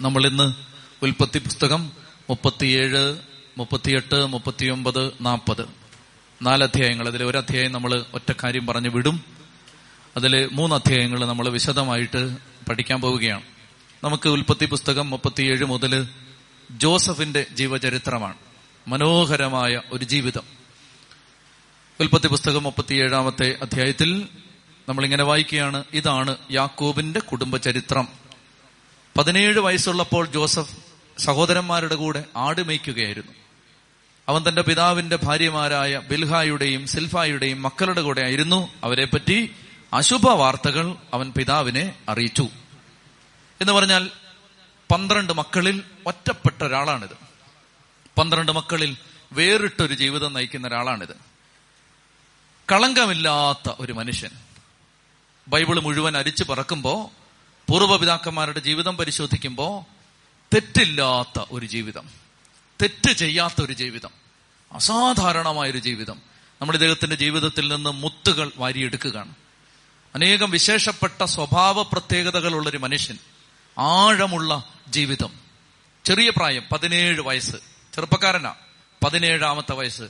നമ്മൾ ഇന്ന് ഉൽപ്പത്തി പുസ്തകം മുപ്പത്തിയേഴ് മുപ്പത്തിയെട്ട് മുപ്പത്തിയൊമ്പത് നാൽപ്പത് നാലധ്യായങ്ങൾ. അതിൽ ഒരു അധ്യായം നമ്മൾ ഒറ്റ കാര്യം പറഞ്ഞു വിടും. അതിൽ മൂന്ന് അധ്യായങ്ങൾ നമ്മൾ വിശദമായിട്ട് പഠിക്കാൻ പോവുകയാണ്. നമുക്ക് ഉൽപ്പത്തി പുസ്തകം മുപ്പത്തിയേഴ് മുതൽ ജോസഫിന്റെ ജീവചരിത്രമാണ്. മനോഹരമായ ഒരു ജീവിതം. ഉൽപ്പത്തി പുസ്തകം മുപ്പത്തിയേഴാമത്തെ അധ്യായത്തിൽ നമ്മളിങ്ങനെ വായിക്കുകയാണ്. ഇതാണ് യാക്കോബിന്റെ കുടുംബ ചരിത്രം പതിനേഴ് വയസ്സുള്ളപ്പോൾ ജോസഫ് സഹോദരന്മാരുടെ കൂടെ ആട് മേയ്ക്കുകയായിരുന്നു. അവൻ തന്റെ പിതാവിന്റെ ഭാര്യമാരായ ബിൽഹായുടെയും സിൽഫായുടെയും മക്കളുടെ കൂടെ ആയിരുന്നു. അവരെപ്പറ്റി അശുഭ വാർത്തകൾ അവൻ പിതാവിനെ അറിയിച്ചു. എന്ന് പറഞ്ഞാൽ പന്ത്രണ്ട് മക്കളിൽ ഒറ്റപ്പെട്ട ഒരാളാണിത്. പന്ത്രണ്ട് മക്കളിൽ വേറിട്ടൊരു ജീവിതം നയിക്കുന്ന ഒരാളാണിത്. കളങ്കമില്ലാത്ത ഒരു മനുഷ്യൻ. ബൈബിൾ മുഴുവൻ അരിച്ചു പറക്കുമ്പോ പൂർവപിതാക്കന്മാരുടെ ജീവിതം പരിശോധിക്കുമ്പോൾ തെറ്റില്ലാത്ത ഒരു ജീവിതം. തെറ്റ് ചെയ്യാത്ത ഒരു ജീവിതം. അസാധാരണമായൊരു ജീവിതം. നമ്മൾ ഇദ്ദേഹത്തിന്റെ ജീവിതത്തിൽ നിന്ന് മുത്തുകൾ വാരിയെടുക്കുകയാണ്. അനേകം വിശേഷപ്പെട്ട സ്വഭാവ പ്രത്യേകതകളുള്ള ഒരു മനുഷ്യൻ. ആഴമുള്ള ജീവിതം. ചെറിയ പ്രായം പതിനേഴ് വയസ്സ്. ചെറുപ്പക്കാരനാ. പതിനേഴാമത്തെ വയസ്സ്.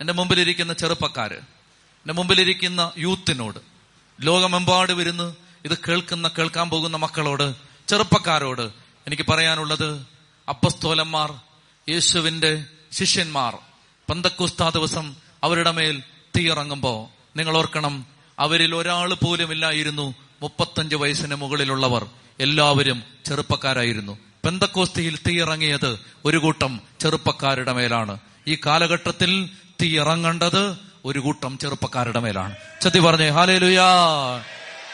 എന്റെ മുമ്പിലിരിക്കുന്ന ചെറുപ്പക്കാര്. എന്റെ മുമ്പിലിരിക്കുന്ന യൂത്തിനോട്. ലോകമെമ്പാട് വരുന്ന് ഇത് കേൾക്കുന്ന കേൾക്കാൻ പോകുന്ന മക്കളോട് ചെറുപ്പക്കാരോട് എനിക്ക് പറയാനുള്ളത് അപ്പസ്തോലന്മാർ യേശുവിന്റെ ശിഷ്യന്മാർ പന്തക്കുസ്താ ദിവസം അവരുടെ മേൽ തീയിറങ്ങുമ്പോ നിങ്ങൾ ഓർക്കണം അവരിൽ ഒരാൾ പോലും ഇല്ലായിരുന്നു മുപ്പത്തഞ്ച് വയസ്സിന് മുകളിലുള്ളവർ എല്ലാവരും ചെറുപ്പക്കാരായിരുന്നു. പെന്തക്കോസ്തിയിൽ തീയിറങ്ങിയത് ഒരു കൂട്ടം ചെറുപ്പക്കാരുടെ മേലാണ്. ഈ കാലഘട്ടത്തിൽ തീയിറങ്ങേണ്ടത് ഒരു കൂട്ടം ചെറുപ്പക്കാരുടെ മേലാണ്. ചതി പറഞ്ഞേ ഹാലേലുയാ!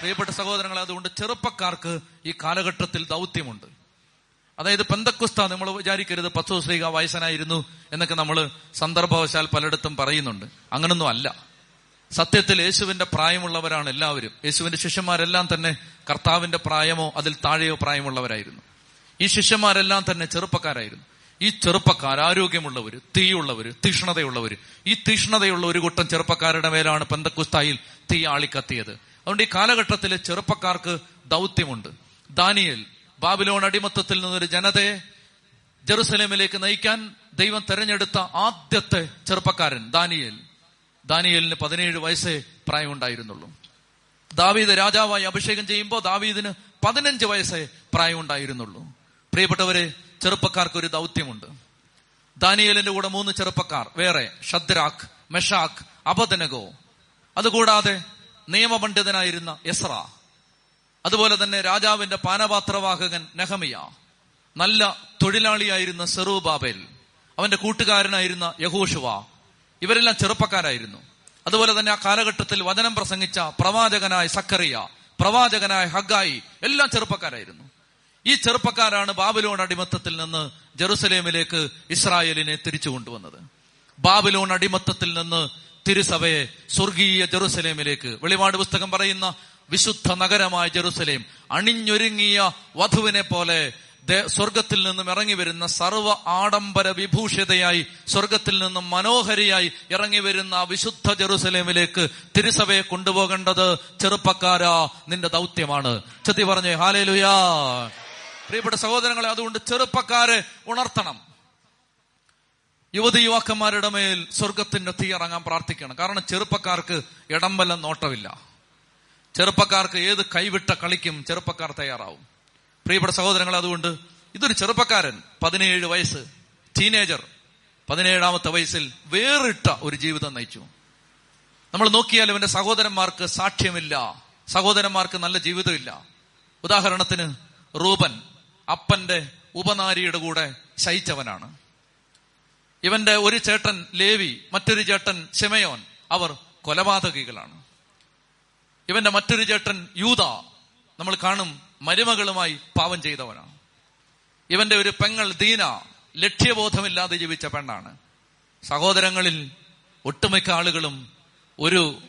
പ്രിയപ്പെട്ട സഹോദരങ്ങൾ അതുകൊണ്ട് ചെറുപ്പക്കാർക്ക് ഈ കാലഘട്ടത്തിൽ ദൗത്യമുണ്ട്. അതായത് പെന്തക്കുസ്ത നമ്മൾ വിചാരിക്കരുത് പത്തു ശ്രീക വയസ്സനായിരുന്നു എന്നൊക്കെ നമ്മൾ സന്ദർഭവശാൽ പലയിടത്തും പറയുന്നുണ്ട്. അങ്ങനൊന്നും അല്ല. സത്യത്തിൽ യേശുവിന്റെ പ്രായമുള്ളവരാണ് എല്ലാവരും. യേശുവിന്റെ ശിഷ്യന്മാരെല്ലാം തന്നെ കർത്താവിന്റെ പ്രായമോ അതിൽ താഴെയോ പ്രായമുള്ളവരായിരുന്നു. ഈ ശിഷ്യന്മാരെല്ലാം തന്നെ ചെറുപ്പക്കാരായിരുന്നു. ഈ ചെറുപ്പക്കാർ ആരോഗ്യമുള്ളവര് തീയുള്ളവര് തീഷ്ണതയുള്ളവര്. ഈ തീഷ്ണതയുള്ള ഒരു കൂട്ടം ചെറുപ്പക്കാരുടെ മേലാണ് പെന്തക്കുസ്തായിൽ തീ ആളിക്കത്തിയത്. അതുകൊണ്ട് ഈ കാലഘട്ടത്തിലെ ചെറുപ്പക്കാർക്ക് ദൗത്യമുണ്ട്. ദാനിയൽ ബാബിലോൺ അടിമത്തത്തിൽ നിന്നൊരു ജനതയെ ജെറുസലേമിലേക്ക് നയിക്കാൻ ദൈവം തെരഞ്ഞെടുത്ത ആദ്യത്തെ ചെറുപ്പക്കാരൻ ദാനിയൽ. ദാനിയലിന് പതിനേഴ് വയസ്സേ പ്രായമുണ്ടായിരുന്നുള്ളൂ. ദാവീദ് രാജാവായി അഭിഷേകം ചെയ്യുമ്പോൾ ദാവീദിന് പതിനഞ്ച് വയസ്സേ പ്രായമുണ്ടായിരുന്നുള്ളൂ. പ്രിയപ്പെട്ടവരെ ചെറുപ്പക്കാർക്ക് ഒരു ദൗത്യമുണ്ട്. ദാനിയലിന്റെ കൂടെ മൂന്ന് ചെറുപ്പക്കാർ വേറെ ഷദ്രാഖ് മെഷാഖ് അബദനഗോ. അതുകൂടാതെ നിയമപണ്ഡിതനായിരുന്ന എസ്ര. അതുപോലെ തന്നെ രാജാവിന്റെ പാനപാത്രവാഹകൻ നെഹമിയ. നല്ല തൊഴിലാളിയായിരുന്ന സെറു ബാബേൽ അവന്റെ കൂട്ടുകാരനായിരുന്ന യഹൂഷുവ ഇവരെല്ലാം ചെറുപ്പക്കാരായിരുന്നു. അതുപോലെ തന്നെ ആ കാലഘട്ടത്തിൽ വചനം പ്രസംഗിച്ച പ്രവാചകനായ സക്കറിയ പ്രവാചകനായ ഹഗായി എല്ലാം ചെറുപ്പക്കാരായിരുന്നു. ഈ ചെറുപ്പക്കാരാണ് ബാബിലോൺ അടിമത്തത്തിൽ നിന്ന് ജെറുസലേമിലേക്ക് ഇസ്രായേലിനെ തിരിച്ചു കൊണ്ടുവന്നത്. ബാബിലോൺ അടിമത്തത്തിൽ നിന്ന് തിരുസഭയെ സ്വർഗീയ ജെറുസലേമിലേക്ക് വെളിപാട് പുസ്തകം പറയുന്ന വിശുദ്ധ നഗരമായ ജെറുസലേം അണിഞ്ഞൊരുങ്ങിയ വധുവിനെ പോലെ സ്വർഗത്തിൽ നിന്നും ഇറങ്ങി വരുന്ന സർവ ആഡംബര വിഭൂഷിതയായി സ്വർഗത്തിൽ നിന്നും മനോഹരിയായി ഇറങ്ങി വരുന്ന വിശുദ്ധ ജെറുസലേമിലേക്ക് തിരുസഭയെ കൊണ്ടുപോകേണ്ടത് ചെറുപ്പക്കാരാ നിന്റെ ദൗത്യമാണ്. ചെത്തി പറഞ്ഞേ ഹാലേലുയാ. പ്രിയപ്പെട്ട സഹോദരങ്ങളെ അതുകൊണ്ട് ചെറുപ്പക്കാരെ ഉണർത്തണം. യുവതി യുവാക്കന്മാരുടെ മേൽ സ്വർഗത്തിന്റെ തീ ഇറങ്ങാൻ പ്രാർത്ഥിക്കണം. കാരണം ചെറുപ്പക്കാർക്ക് ഇടംബലം നോട്ടമില്ല. ചെറുപ്പക്കാർക്ക് ഏത് കൈവിട്ട കളിക്കും ചെറുപ്പക്കാർ തയ്യാറാവും. പ്രിയപ്പെട്ട സഹോദരങ്ങൾ അതുകൊണ്ട് ഇതൊരു ചെറുപ്പക്കാരൻ പതിനേഴ് വയസ്സ് ടീനേജർ പതിനേഴാമത്തെ വയസ്സിൽ വേറിട്ട ഒരു ജീവിതം നയിച്ചു. നമ്മൾ നോക്കിയാൽ ഇവന്റെ സഹോദരന്മാർക്ക് സാക്ഷ്യമില്ല. സഹോദരന്മാർക്ക് നല്ല ജീവിതമില്ല. ഉദാഹരണത്തിന് റൂബൻ അപ്പന്റെ ഉപനാരിയുടെ കൂടെ ശയിച്ചവനാണ്. ഇവന്റെ ഒരു ചേട്ടൻ ലേവി മറ്റൊരു ചേട്ടൻ ഷെമയോൻ അവർ കൊലപാതകികളാണ്. ഇവന്റെ മറ്റൊരു ചേട്ടൻ യൂത നമ്മൾ കാണും മരുമകളുമായി പാവം ചെയ്തവനാണ്. ഇവന്റെ ഒരു പെങ്ങൾ ദീന ലക്ഷ്യബോധമില്ലാതെ ജീവിച്ച പെണ്ണാണ്. സഹോദരങ്ങളിൽ ഒട്ടുമിക്ക ആളുകളും ഒരു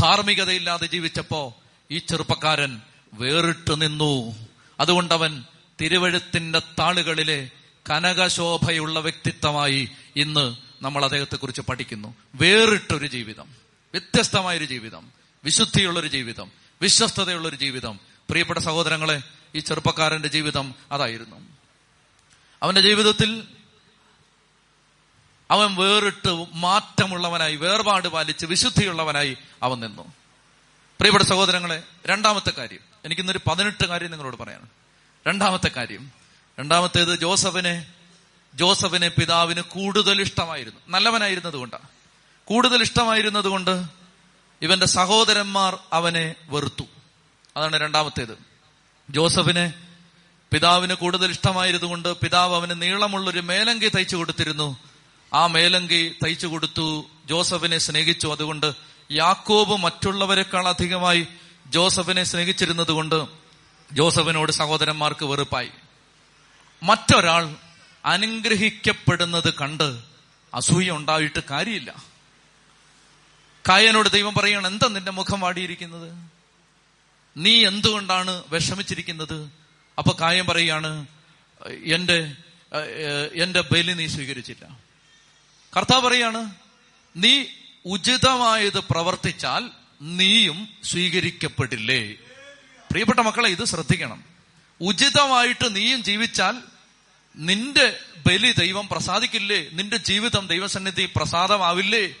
ധാർമ്മികതയില്ലാതെ ജീവിച്ചപ്പോ ഈ ചെറുപ്പക്കാരൻ വേറിട്ട് നിന്നു. അതുകൊണ്ടവൻ തിരുവഴുത്തിന്റെ താളുകളിലെ കനകശോഭയുള്ള വ്യക്തിത്വമായി ഇന്ന് നമ്മൾ അദ്ദേഹത്തെക്കുറിച്ച് പഠിക്കുന്നു. വേറിട്ടൊരു ജീവിതം. വ്യത്യസ്തമായൊരു ജീവിതം. വിശുദ്ധിയുള്ളൊരു ജീവിതം. വിശ്വസ്തതയുള്ളൊരു ജീവിതം. പ്രിയപ്പെട്ട സഹോദരങ്ങളെ ഈ ചെറുപ്പക്കാരന്റെ ജീവിതം അതായിരുന്നു. അവന്റെ ജീവിതത്തിൽ അവൻ വേറിട്ട് മാറ്റമുള്ളവനായി വേർപാട് പാലിച്ച് വിശുദ്ധിയുള്ളവനായി അവൻ നിന്നു. പ്രിയപ്പെട്ട സഹോദരങ്ങളെ രണ്ടാമത്തെ കാര്യം. എനിക്കിന്നൊരു പതിനെട്ട് കാര്യം നിങ്ങളോട് പറയാൻ രണ്ടാമത്തെ കാര്യം. രണ്ടാമത്തേത് ജോസഫിനെ ജോസഫിനെ പിതാവിന് കൂടുതൽ ഇഷ്ടമായിരുന്നു. നല്ലവനായിരുന്നത് കൊണ്ടാണ് കൂടുതൽ ഇഷ്ടമായിരുന്നത് കൊണ്ട് ഇവന്റെ സഹോദരന്മാർ അവനെ വെറുത്തു. അതാണ് രണ്ടാമത്തേത്. ജോസഫിനെ പിതാവിന് കൂടുതൽ ഇഷ്ടമായിരുന്നുകൊണ്ട് പിതാവ് അവന് നീളമുള്ളൊരു മേലങ്കി തയ്ച്ചു കൊടുത്തിരുന്നു. ആ മേലങ്കി തയ്ച്ചു കൊടുത്തു ജോസഫിനെ സ്നേഹിച്ചു. അതുകൊണ്ട് യാക്കോബ് മറ്റുള്ളവരെക്കാൾ അധികമായി ജോസഫിനെ സ്നേഹിച്ചിരുന്നത് കൊണ്ട് ജോസഫിനോട് സഹോദരന്മാർക്ക് വെറുപ്പായി. മറ്റൊരാൾ അനുഗ്രഹിക്കപ്പെടുന്നത് കണ്ട് അസൂയ ഉണ്ടായിട്ട് കാര്യമില്ല. കായനോട് ദൈവം പറയണം എന്താ നിന്റെ മുഖം വാടിയിരിക്കുന്നത്? നീ എന്തുകൊണ്ടാണ് വിഷമിച്ചിരിക്കുന്നത്? അപ്പൊ കായൻ പറയാണ് എന്റെ എന്റെ ബലി നീ സ്വീകരിച്ചില്ല. കർത്താവ് പറയാണ് നീ ഉചിതമായത് പ്രവർത്തിച്ചാൽ നീയും സ്വീകരിക്കപ്പെടില്ലേ? പ്രിയപ്പെട്ട മക്കളെ ഇത് ശ്രദ്ധിക്കണം. ഉചിതമായിട്ട് നീയും ജീവിച്ചാൽ നിന്റെ ബലി ദൈവം പ്രസാദിക്കില്ലേ? നിന്റെ ജീവിതം ദൈവസന്നിധി പ്രസാദമാവില്ലേ?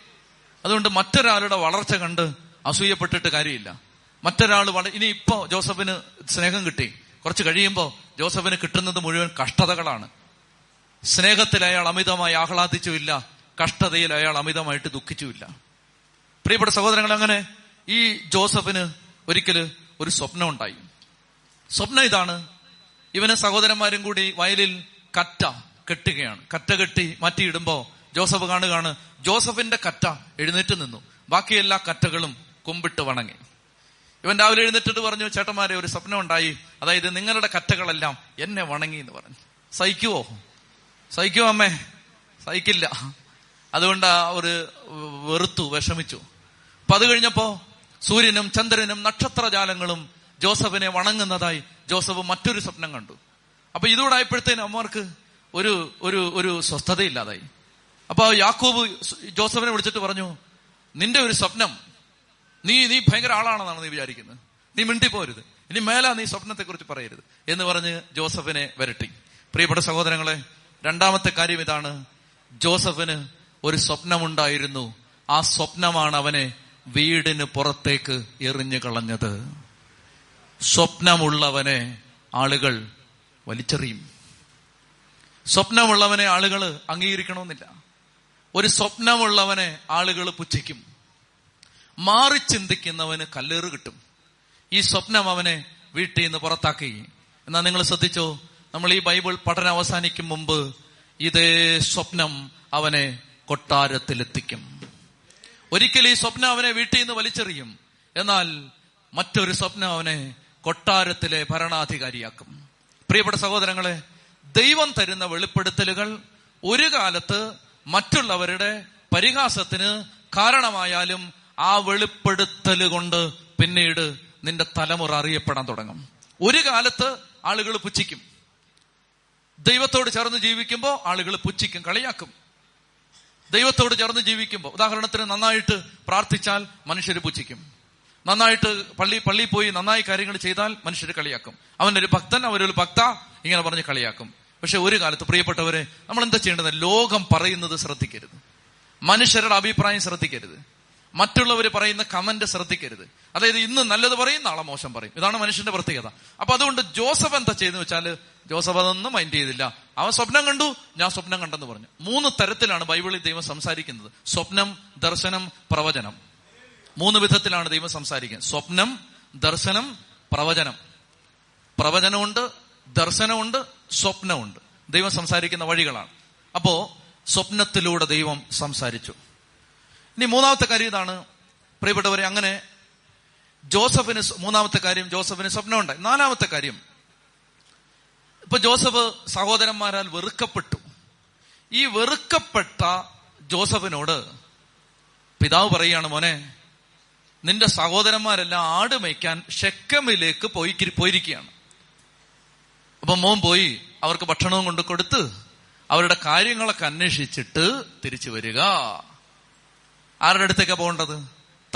അതുകൊണ്ട് മറ്റൊരാളുടെ വളർച്ച കണ്ട് അസൂയപ്പെട്ടിട്ട് കാര്യമില്ല. മറ്റൊരാൾ ഇനി ഇപ്പോ ജോസഫിന് സ്നേഹം കിട്ടി. കുറച്ച് കഴിയുമ്പോൾ ജോസഫിന് കിട്ടുന്നത് മുഴുവൻ കഷ്ടതകളാണ്. സ്നേഹത്തിൽ അയാൾ അമിതമായി ആഹ്ലാദിച്ചുമില്ല. കഷ്ടതയിൽ അയാൾ അമിതമായിട്ട് ദുഃഖിച്ചുമില്ല. പ്രിയപ്പെട്ട സഹോദരങ്ങൾ അങ്ങനെ ഈ ജോസഫിന് ഒരിക്കൽ ഒരു സ്വപ്നം ഉണ്ടായി. സ്വപ്നം ഇതാണ്. ഇവന് സഹോദരന്മാരും കൂടി വയലിൽ കറ്റ കെട്ടുകയാണ്. കറ്റ കെട്ടി മാറ്റിയിടുമ്പോ ജോസഫ് കാണുകയാണ്. ജോസഫിന്റെ കറ്റ എഴുന്നേറ്റ് നിന്നു. ബാക്കി എല്ലാ കറ്റകളും കുമ്പിട്ട് വണങ്ങി. ഇവൻ രാവിലെ എഴുന്നേറ്റിട്ട് പറഞ്ഞു ചേട്ടന്മാരെ ഒരു സ്വപ്നം ഉണ്ടായി അതായത് നിങ്ങളുടെ കറ്റകളെല്ലാം എന്നെ വണങ്ങി എന്ന് പറഞ്ഞു. സഹിക്കുവോ? സഹിക്കുവോ അമ്മേ? സഹിക്കില്ല. അതുകൊണ്ട് ആ ഒരു വെറുത്തു വിഷമിച്ചു. അപ്പൊ അത് കഴിഞ്ഞപ്പോ സൂര്യനും ചന്ദ്രനും നക്ഷത്രജാലങ്ങളും ജോസഫിനെ വണങ്ങുന്നതായി ജോസഫ് മറ്റൊരു സ്വപ്നം കണ്ടു. അപ്പൊ ഇതോടായപ്പോഴത്തേനും അമ്മമാർക്ക് ഒരു ഒരു ഒരു സ്വസ്ഥതയില്ലാതായി. അപ്പൊ യാക്കോബ് ജോസഫിനെ വിളിച്ചിട്ട് പറഞ്ഞു നിന്റെ ഒരു സ്വപ്നം നീ നീ ഭയങ്കര ആളാണെന്നാണ് നീ വിചാരിക്കുന്നത്. നീ മിണ്ടിപ്പോരുത്. ഇനി മേല നീ സ്വപ്നത്തെ കുറിച്ച് പറയരുത്. എന്ന് പറഞ്ഞ് ജോസഫിനെ വരട്ടി. പ്രിയപ്പെട്ട സഹോദരങ്ങളെ രണ്ടാമത്തെ കാര്യം ഇതാണ്. ജോസഫിന് ഒരു സ്വപ്നമുണ്ടായിരുന്നു. ആ സ്വപ്നമാണ് അവനെ വീടിന് പുറത്തേക്ക് എറിഞ്ഞു കളഞ്ഞത് സ്വപ്നമുള്ളവനെ ആളുകൾ വലിച്ചെറിയും. സ്വപ്നമുള്ളവനെ ആളുകൾ അംഗീകരിക്കണമെന്നില്ല. ഒരു സ്വപ്നമുള്ളവനെ ആളുകൾ പുച്ഛിക്കും. മാറി ചിന്തിക്കുന്നവന് കല്ലേറ് കിട്ടും. ഈ സ്വപ്നം അവനെ വീട്ടിൽ നിന്ന് പുറത്താക്കി എന്നാ നിങ്ങൾ ശ്രദ്ധിച്ചോ? നമ്മൾ ഈ ബൈബിൾ പഠനം അവസാനിക്കും മുമ്പ് ഇതേ സ്വപ്നം അവനെ കൊട്ടാരത്തിലെത്തിക്കും. ഒരിക്കൽ ഈ സ്വപ്നം അവനെ വീട്ടിൽ നിന്ന് വലിച്ചെറിയും. എന്നാൽ മറ്റൊരു സ്വപ്നം അവനെ കൊട്ടാരത്തിലെ ഭരണാധികാരിയാക്കും. പ്രിയപ്പെട്ട സഹോദരങ്ങളെ ദൈവം തരുന്ന വെളിപ്പെടുത്തലുകൾ ഒരു കാലത്ത് മറ്റുള്ളവരുടെ പരിഹാസത്തിന് കാരണമായാലും ആ വെളിപ്പെടുത്തൽ കൊണ്ട് പിന്നീട് നിന്റെ തലമുറ അറിയപ്പെടാൻ തുടങ്ങും. ഒരു കാലത്ത് ആളുകൾ പുച്ഛിക്കും. ദൈവത്തോട് ചേർന്ന് ജീവിക്കുമ്പോൾ ആളുകൾ പുച്ഛിക്കും കളിയാക്കും. ദൈവത്തോട് ചേർന്ന് ജീവിക്കുമ്പോൾ ഉദാഹരണത്തിന് നന്നായിട്ട് പ്രാർത്ഥിച്ചാൽ മനുഷ്യർ പുച്ഛിക്കും. നന്നായിട്ട് പള്ളി പള്ളി പോയി നന്നായി കാര്യങ്ങൾ ചെയ്താൽ മനുഷ്യർ കളിയാക്കും. അവനൊരു ഭക്തൻ അവരൊരു ഭക്ത ഇങ്ങനെ പറഞ്ഞ് കളിയാക്കും. പക്ഷെ ഒരു കാലത്ത് പ്രിയപ്പെട്ടവരെ നമ്മൾ എന്താ ചെയ്യേണ്ടത്? ലോകം പറയുന്നത് ശ്രദ്ധിക്കരുത്. മനുഷ്യരുടെ അഭിപ്രായം ശ്രദ്ധിക്കരുത്. മറ്റുള്ളവർ പറയുന്ന കമന്റ് ശ്രദ്ധിക്കരുത്. അതായത് ഇന്ന് നല്ലത് പറയും നാളെ മോശം പറയും. ഇതാണ് മനുഷ്യന്റെ പ്രത്യേകത. അപ്പൊ അതുകൊണ്ട് ജോസഫ് എന്താ ചെയ്തെന്ന് വെച്ചാൽ ജോസഫ് അതൊന്നും മൈൻഡ് ചെയ്തില്ല. അവൻ സ്വപ്നം കണ്ടു ഞാൻ സ്വപ്നം കണ്ടെന്ന് പറഞ്ഞു. മൂന്ന് തരത്തിലാണ് ബൈബിളിൽ ദൈവം സംസാരിക്കുന്നത്. സ്വപ്നം ദർശനം പ്രവചനം. മൂന്ന് വിധത്തിലാണ് ദൈവം സംസാരിക്കുന്നത്. സ്വപ്നം ദർശനം പ്രവചനം. പ്രവചനമുണ്ട് ദർശനമുണ്ട് സ്വപ്നമുണ്ട്. ദൈവം സംസാരിക്കുന്ന വഴികളാണ്. അപ്പോ സ്വപ്നത്തിലൂടെ ദൈവം സംസാരിച്ചു. ഇനി മൂന്നാമത്തെ കാര്യം ഇതാണ്. പ്രിയപ്പെട്ടവരെ അങ്ങനെ ജോസഫിന് മൂന്നാമത്തെ കാര്യം ജോസഫിന് സ്വപ്നമുണ്ടായി. നാലാമത്തെ കാര്യം. ഇപ്പൊ ജോസഫ് സഹോദരന്മാരാൽ വെറുക്കപ്പെട്ടു. ഈ വെറുക്കപ്പെട്ട ജോസഫിനോട് പിതാവ് പറയുകയാണ് മോനെ നിന്റെ സഹോദരന്മാരെല്ലാം ആട് മേയ്ക്കാൻ ഷെക്കമിലേക്ക് പോയി പോയിരിക്കുകയാണ്. അപ്പൊ മോൻ പോയി അവർക്ക് ഭക്ഷണവും കൊണ്ട് കൊടുത്ത് അവരുടെ കാര്യങ്ങളൊക്കെ അന്വേഷിച്ചിട്ട് തിരിച്ചു വരിക. ആരുടെ അടുത്തേക്കാ പോകേണ്ടത്?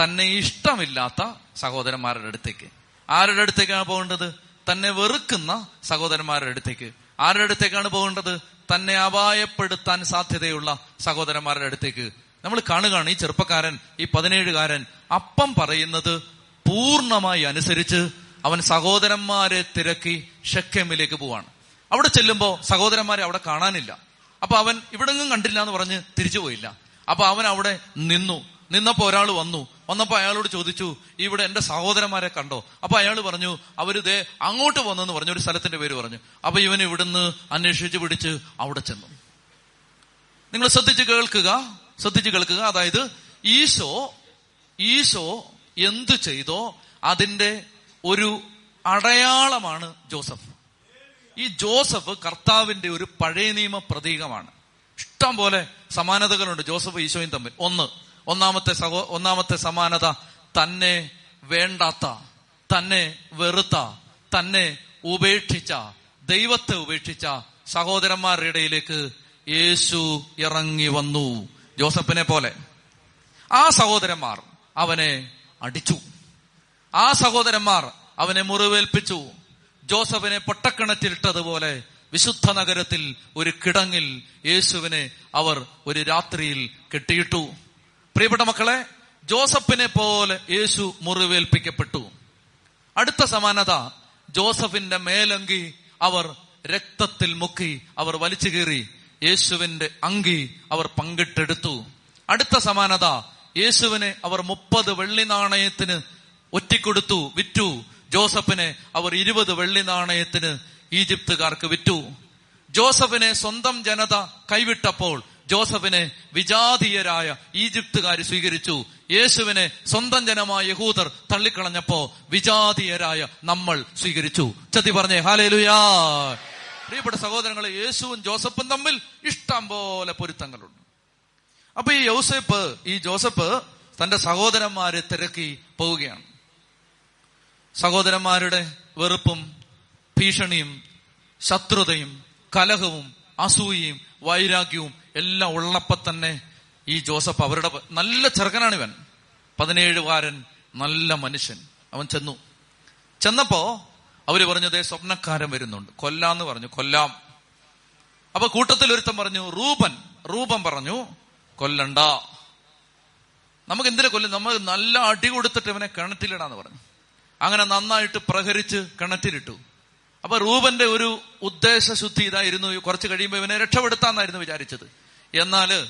തന്നെ ഇഷ്ടമില്ലാത്ത സഹോദരന്മാരുടെ അടുത്തേക്ക്. ആരുടെ അടുത്തേക്കാണ് പോകേണ്ടത്? തന്നെ വെറുക്കുന്ന സഹോദരന്മാരുടെ അടുത്തേക്ക്. ആരുടെ അടുത്തേക്കാണ് പോകേണ്ടത്? തന്നെ അപായപ്പെടുത്താൻ സാധ്യതയുള്ള സഹോദരന്മാരുടെ അടുത്തേക്ക്. നമ്മൾ കാണുകയാണ് ഈ ചെറുപ്പക്കാരൻ ഈ പതിനേഴുകാരൻ അപ്പം പറയുന്നത് പൂർണമായി അനുസരിച്ച് അവൻ സഹോദരന്മാരെ തിരക്കി ഷെക്കേമിലേക്ക് പോവാണ്. അവിടെ ചെല്ലുമ്പോൾ സഹോദരന്മാരെ അവിടെ കാണാനില്ല. അപ്പൊ അവൻ ഇവിടെങ്ങും കണ്ടില്ല എന്ന് പറഞ്ഞ് തിരിച്ചു പോയില്ല. അപ്പൊ അവൻ അവിടെ നിന്നു. നിന്നപ്പോ ഒരാൾ വന്നു. വന്നപ്പോ അയാളോട് ചോദിച്ചു ഇവിടെ എന്റെ സഹോദരന്മാരെ കണ്ടോ? അപ്പൊ അയാൾ പറഞ്ഞു അവർ ദേ അങ്ങോട്ട് വന്നെന്ന് പറഞ്ഞു ഒരു സ്ഥലത്തിന്റെ പേര് പറഞ്ഞു. അപ്പൊ ഇവൻ ഇവിടുന്ന് അന്വേഷിച്ച് പിടിച്ച് അവിടെ ചെന്നു. നിങ്ങൾ ശ്രദ്ധിച്ച് കേൾക്കുക. ശ്രദ്ധിച്ച് കേൾക്കുക. അതായത് ഈശോ ഈശോ എന്ത് ചെയ്തോ അതിന്റെ ഒരു അടയാളമാണ് ജോസഫ്. ഈ ജോസഫ് കർത്താവിന്റെ ഒരു പഴയ നിയമ പ്രതീകമാണ്. ഇഷ്ടം പോലെ സമാനതകളുണ്ട് ജോസഫ് ഈശോയും തമ്മിൽ. ഒന്ന് ഒന്നാമത്തെ സഹോ ഒന്നാമത്തെ സമാനത തന്നെ വേണ്ടാത്ത തന്നെ വെറുത്ത തന്നെ ഉപേക്ഷിച്ച ദൈവത്തെ ഉപേക്ഷിച്ച സഹോദരന്മാരുടെ ഇടയിലേക്ക് യേശു ഇറങ്ങി വന്നു. ജോസഫിനെ പോലെ. ആ സഹോദരന്മാർ അവനെ അടിച്ചു. ആ സഹോദരന്മാർ അവനെ മുറിവേൽപ്പിച്ചു. ജോസഫിനെ പൊട്ടക്കിണറ്റിലിട്ടതുപോലെ വിശുദ്ധ നഗരത്തിൽ ഒരു കിടങ്ങിൽ യേശുവിനെ അവർ ഒരു രാത്രിയിൽ കെട്ടിയിട്ടു. പ്രിയപ്പെട്ട മക്കളെ ജോസഫിനെ പോലെ യേശു മുറിവേൽപ്പിക്കപ്പെട്ടു. അടുത്ത സമാനത ജോസഫിന്റെ മേലങ്കി അവർ രക്തത്തിൽ മുക്കി അവർ വലിച്ചു കീറി. യേശുവിന്റെ അങ്കി അവർ പങ്കിട്ടെടുത്തു. അടുത്ത സമാനത യേശുവിനെ അവർ മുപ്പത് വെള്ളി നാണയത്തിന് ഒറ്റിക്കൊടുത്തു വിറ്റു. ജോസഫിനെ അവർ ഇരുപത് വെള്ളി നാണയത്തിന് ഈജിപ്തുകാർക്ക് വിറ്റു. ജോസഫിനെ സ്വന്തം ജനത കൈവിട്ടപ്പോൾ ജോസഫിനെ വിജാതീയരായ ഈജിപ്തുകാർ സ്വീകരിച്ചു. യേശുവിനെ സ്വന്തം ജനമായ യഹൂദർ തള്ളിക്കളഞ്ഞപ്പോ വിജാതീയരായ നമ്മൾ സ്വീകരിച്ചു. ചതി പറഞ്ഞേ ഹാലേലുയാ പ്രിയപ്പെട്ട സഹോദരങ്ങളെ യേശുവും ജോസഫും തമ്മിൽ ഇഷ്ടം പോലെ പൊരുത്തങ്ങളുണ്ട്. അപ്പൊ ഈ യോസഫ് ഈ ജോസഫ് തന്റെ സഹോദരന്മാരെ തിരക്കി പോവുകയാണ്. സഹോദരന്മാരുടെ വെറുപ്പും ഭീഷണിയും ശത്രുതയും കലഹവും അസൂയയും വൈരാഗ്യവും എല്ലാം ഉള്ളപ്പോ തന്നെ ഈ ജോസഫ് അവരുടെ നല്ല ചെറുക്കനാണ് ഇവൻ. പതിനേഴുകാരൻ നല്ല മനുഷ്യൻ. അവൻ ചെന്നു. ചെന്നപ്പോ അവർ പറഞ്ഞത് സ്വപ്നക്കാരൻ വരുന്നുണ്ട്. കൊല്ലാന്ന് പറഞ്ഞു കൊല്ലാം. അപ്പൊ കൂട്ടത്തിൽ ഒരുത്തൻ പറഞ്ഞു റൂപൻ. റൂപൻ പറഞ്ഞു കൊല്ലണ്ട. നമുക്ക് എന്തിനെ കൊല്ലും? നമ്മൾ നല്ല അടി കൊടുത്തിട്ട് ഇവനെ കിണറ്റിലിടാന്ന് പറഞ്ഞു. അങ്ങനെ നന്നായിട്ട് പ്രഹരിച്ച് കിണറ്റിലിട്ടു. അപ്പൊ റൂപന്റെ ഒരു ഉദ്ദേശശുദ്ധി ഇതായിരുന്നു. കുറച്ച് കഴിയുമ്പോൾ ഇവനെ രക്ഷപ്പെടുത്താന്നായിരുന്നു വിചാരിച്ചത്. എന്നാൽ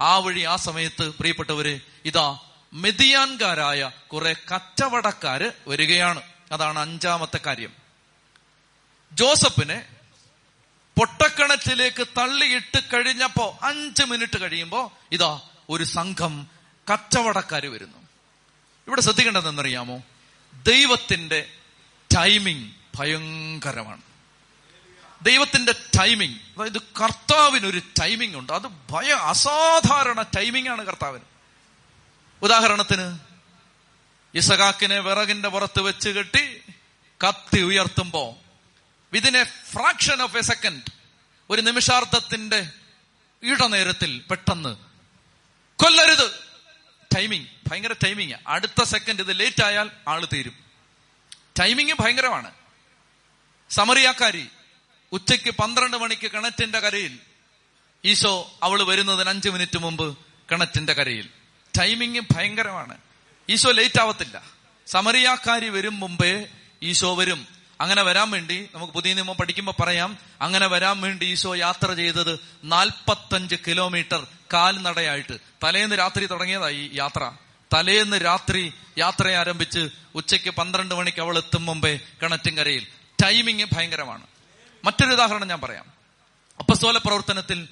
ആ വഴി ആ സമയത്ത് പ്രിയപ്പെട്ടവര് ഇതാ മെതിയാൻകാരായ കുറെ കച്ചവടക്കാര് വരികയാണ്. അതാണ് അഞ്ചാമത്തെ കാര്യം. ജോസഫിനെ പൊട്ടക്കിണറ്റിലേക്ക് തള്ളിയിട്ട് കഴിഞ്ഞപ്പോ അഞ്ച് മിനിറ്റ് കഴിയുമ്പോ ഇതാ ഒരു സംഘം കച്ചവടക്കാര് വരുന്നു. ഇവിടെ ശ്രദ്ധിക്കേണ്ടതെന്നറിയാമോ? ദൈവത്തിന്റെ ടൈമിംഗ് ഭയങ്കരമാണ്. ദൈവത്തിന്റെ ടൈമിംഗ് അതായത് കർത്താവിന് ഒരു ടൈമിംഗ് ഉണ്ട്. അത് ഭയ അസാധാരണ ടൈമിംഗ് ആണ് കർത്താവിന്. ഉദാഹരണത്തിന് ഇസഹാക്കിനെ വിറകിന്റെ പുറത്ത് വെച്ച് കെട്ടി കത്തി ഉയർത്തുമ്പോ within a fraction of a second ഒരു നിമിഷാർത്ഥത്തിന്റെ ഇടനേരത്തിൽ പെട്ടെന്ന് കൊല്ലരുത്. ടൈമിംഗ് ഭയങ്കര ടൈമിങ് അടുത്ത സെക്കൻഡ് ഇത് ലേറ്റ് ആയാൽ ആൾ തീരും. ടൈമിങ് ഭയങ്കരമാണ്. സമറിയാക്കാരി ഉച്ചയ്ക്ക് പന്ത്രണ്ട് മണിക്ക് കിണറ്റിന്റെ കരയിൽ ഈശോ അവൾ വരുന്നതിന് അഞ്ചു മിനിറ്റ് മുമ്പ് കിണറ്റിന്റെ കരയിൽ. ടൈമിങ് ഭയങ്കരമാണ്. ഈശോ ലേറ്റ് ആവത്തില്ല. സമറിയാക്കാരി വരും മുമ്പേ ഈശോ വരും. അങ്ങനെ വരാൻ വേണ്ടി നമുക്ക് പുതിയ നിയമം പഠിക്കുമ്പോൾ പറയാം. അങ്ങനെ വരാൻ വേണ്ടി ഈശോ യാത്ര ചെയ്തത് നാൽപ്പത്തഞ്ച് കിലോമീറ്റർ കാൽനടയായിട്ട്. തലേന്ന് രാത്രി തുടങ്ങിയതായി യാത്ര. തലേന്ന് രാത്രി യാത്ര ആരംഭിച്ച് ഉച്ചയ്ക്ക് പന്ത്രണ്ട് മണിക്ക് അവൾ എത്തും മുമ്പേ കിണറ്റിൻകരയിൽ. ടൈമിങ് ഭയങ്കരമാണ്. മറ്റൊരു ഉദാഹരണം ഞാൻ പറയാം. അപ്പസ്തോല പ്രവർത്തനത്തിൽ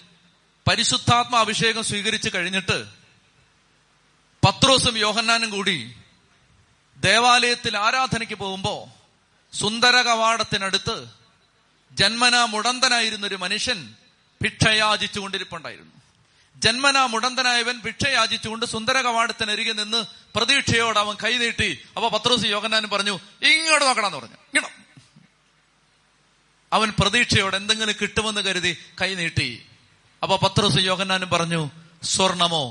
പരിശുദ്ധാത്മ അഭിഷേകം സ്വീകരിച്ചു കഴിഞ്ഞിട്ട് പത്രോസും യോഹന്നാനും കൂടി ദേവാലയത്തിൽ ആരാധനയ്ക്ക് പോകുമ്പോ സുന്ദര കവാടത്തിനടുത്ത് ജന്മനാ മുടന്തനായിരുന്ന ഒരു മനുഷ്യൻ ഭിക്ഷയാചിച്ചുകൊണ്ടിരിപ്പുണ്ടായിരുന്നു. ജന്മനാ മുടന്തനായവൻ ഭിക്ഷയാചിച്ചുകൊണ്ട് സുന്ദര കവാടത്തിനരികെ നിന്ന് പ്രതീക്ഷയോട് അവൻ കൈനീട്ടി അപ്പൊ പത്രോസ് യോഗനാനും പറഞ്ഞു ഇങ്ങോട്ട് നോക്കണമെന്ന് പറഞ്ഞു. ഇങ്ങോട്ട് അവൻ പ്രതീക്ഷയോട് എന്തെങ്കിലും കിട്ടുമെന്ന് കരുതി കൈനീട്ടി അപ്പൊ പത്രോസ് യോഗനാനും പറഞ്ഞു സ്വർണമോ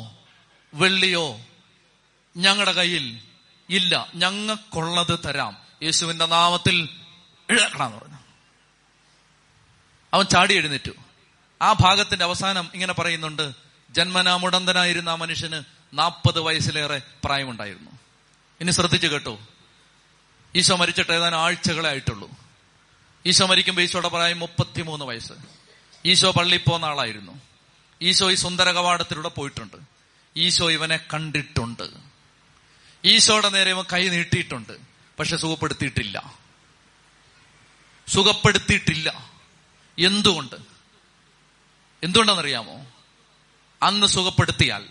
വെള്ളിയോ ഞങ്ങളുടെ കയ്യിൽ ഇല്ല. ഞങ്ങൾക്കുള്ളത് തരാം. യേശുവിന്റെ നാമത്തിൽ ഇഴക്കണമെന്ന് പറഞ്ഞു. അവൻ ചാടി എഴുന്നേറ്റു. ആ ഭാഗത്തിന്റെ അവസാനം ഇങ്ങനെ പറയുന്നുണ്ട് ജന്മനാ മുടന്തനായിരുന്ന ആ മനുഷ്യന് നാൽപ്പത് വയസ്സിലേറെ പ്രായമുണ്ടായിരുന്നു. ഇനി ശ്രദ്ധിച്ചു കേട്ടോ. ഈശോ മരിച്ചിട്ട് ഏതാനും ആഴ്ചകളെ ആയിട്ടുള്ളൂ. ഈശോ മരിക്കുമ്പോൾ ഈശോയുടെ പ്രായം മുപ്പത്തിമൂന്ന് വയസ്സ്. ഈശോ പള്ളി പോകുന്ന ആളായിരുന്നു. ഈശോ ഈ സുന്ദര കവാടത്തിലൂടെ പോയിട്ടുണ്ട്. ഈശോ ഇവനെ കണ്ടിട്ടുണ്ട്. ഈശോയുടെ നേരെ ഇവൻ കൈ നീട്ടിയിട്ടുണ്ട്. പക്ഷെ സുഖപ്പെടുത്തിയിട്ടില്ല. സുഖപ്പെടുത്തിയിട്ടില്ല. എന്തുകൊണ്ട്? എന്തുകൊണ്ടാണെന്നറിയാമോ? അന്ന് സുഖപ്പെടുത്തിയാൽ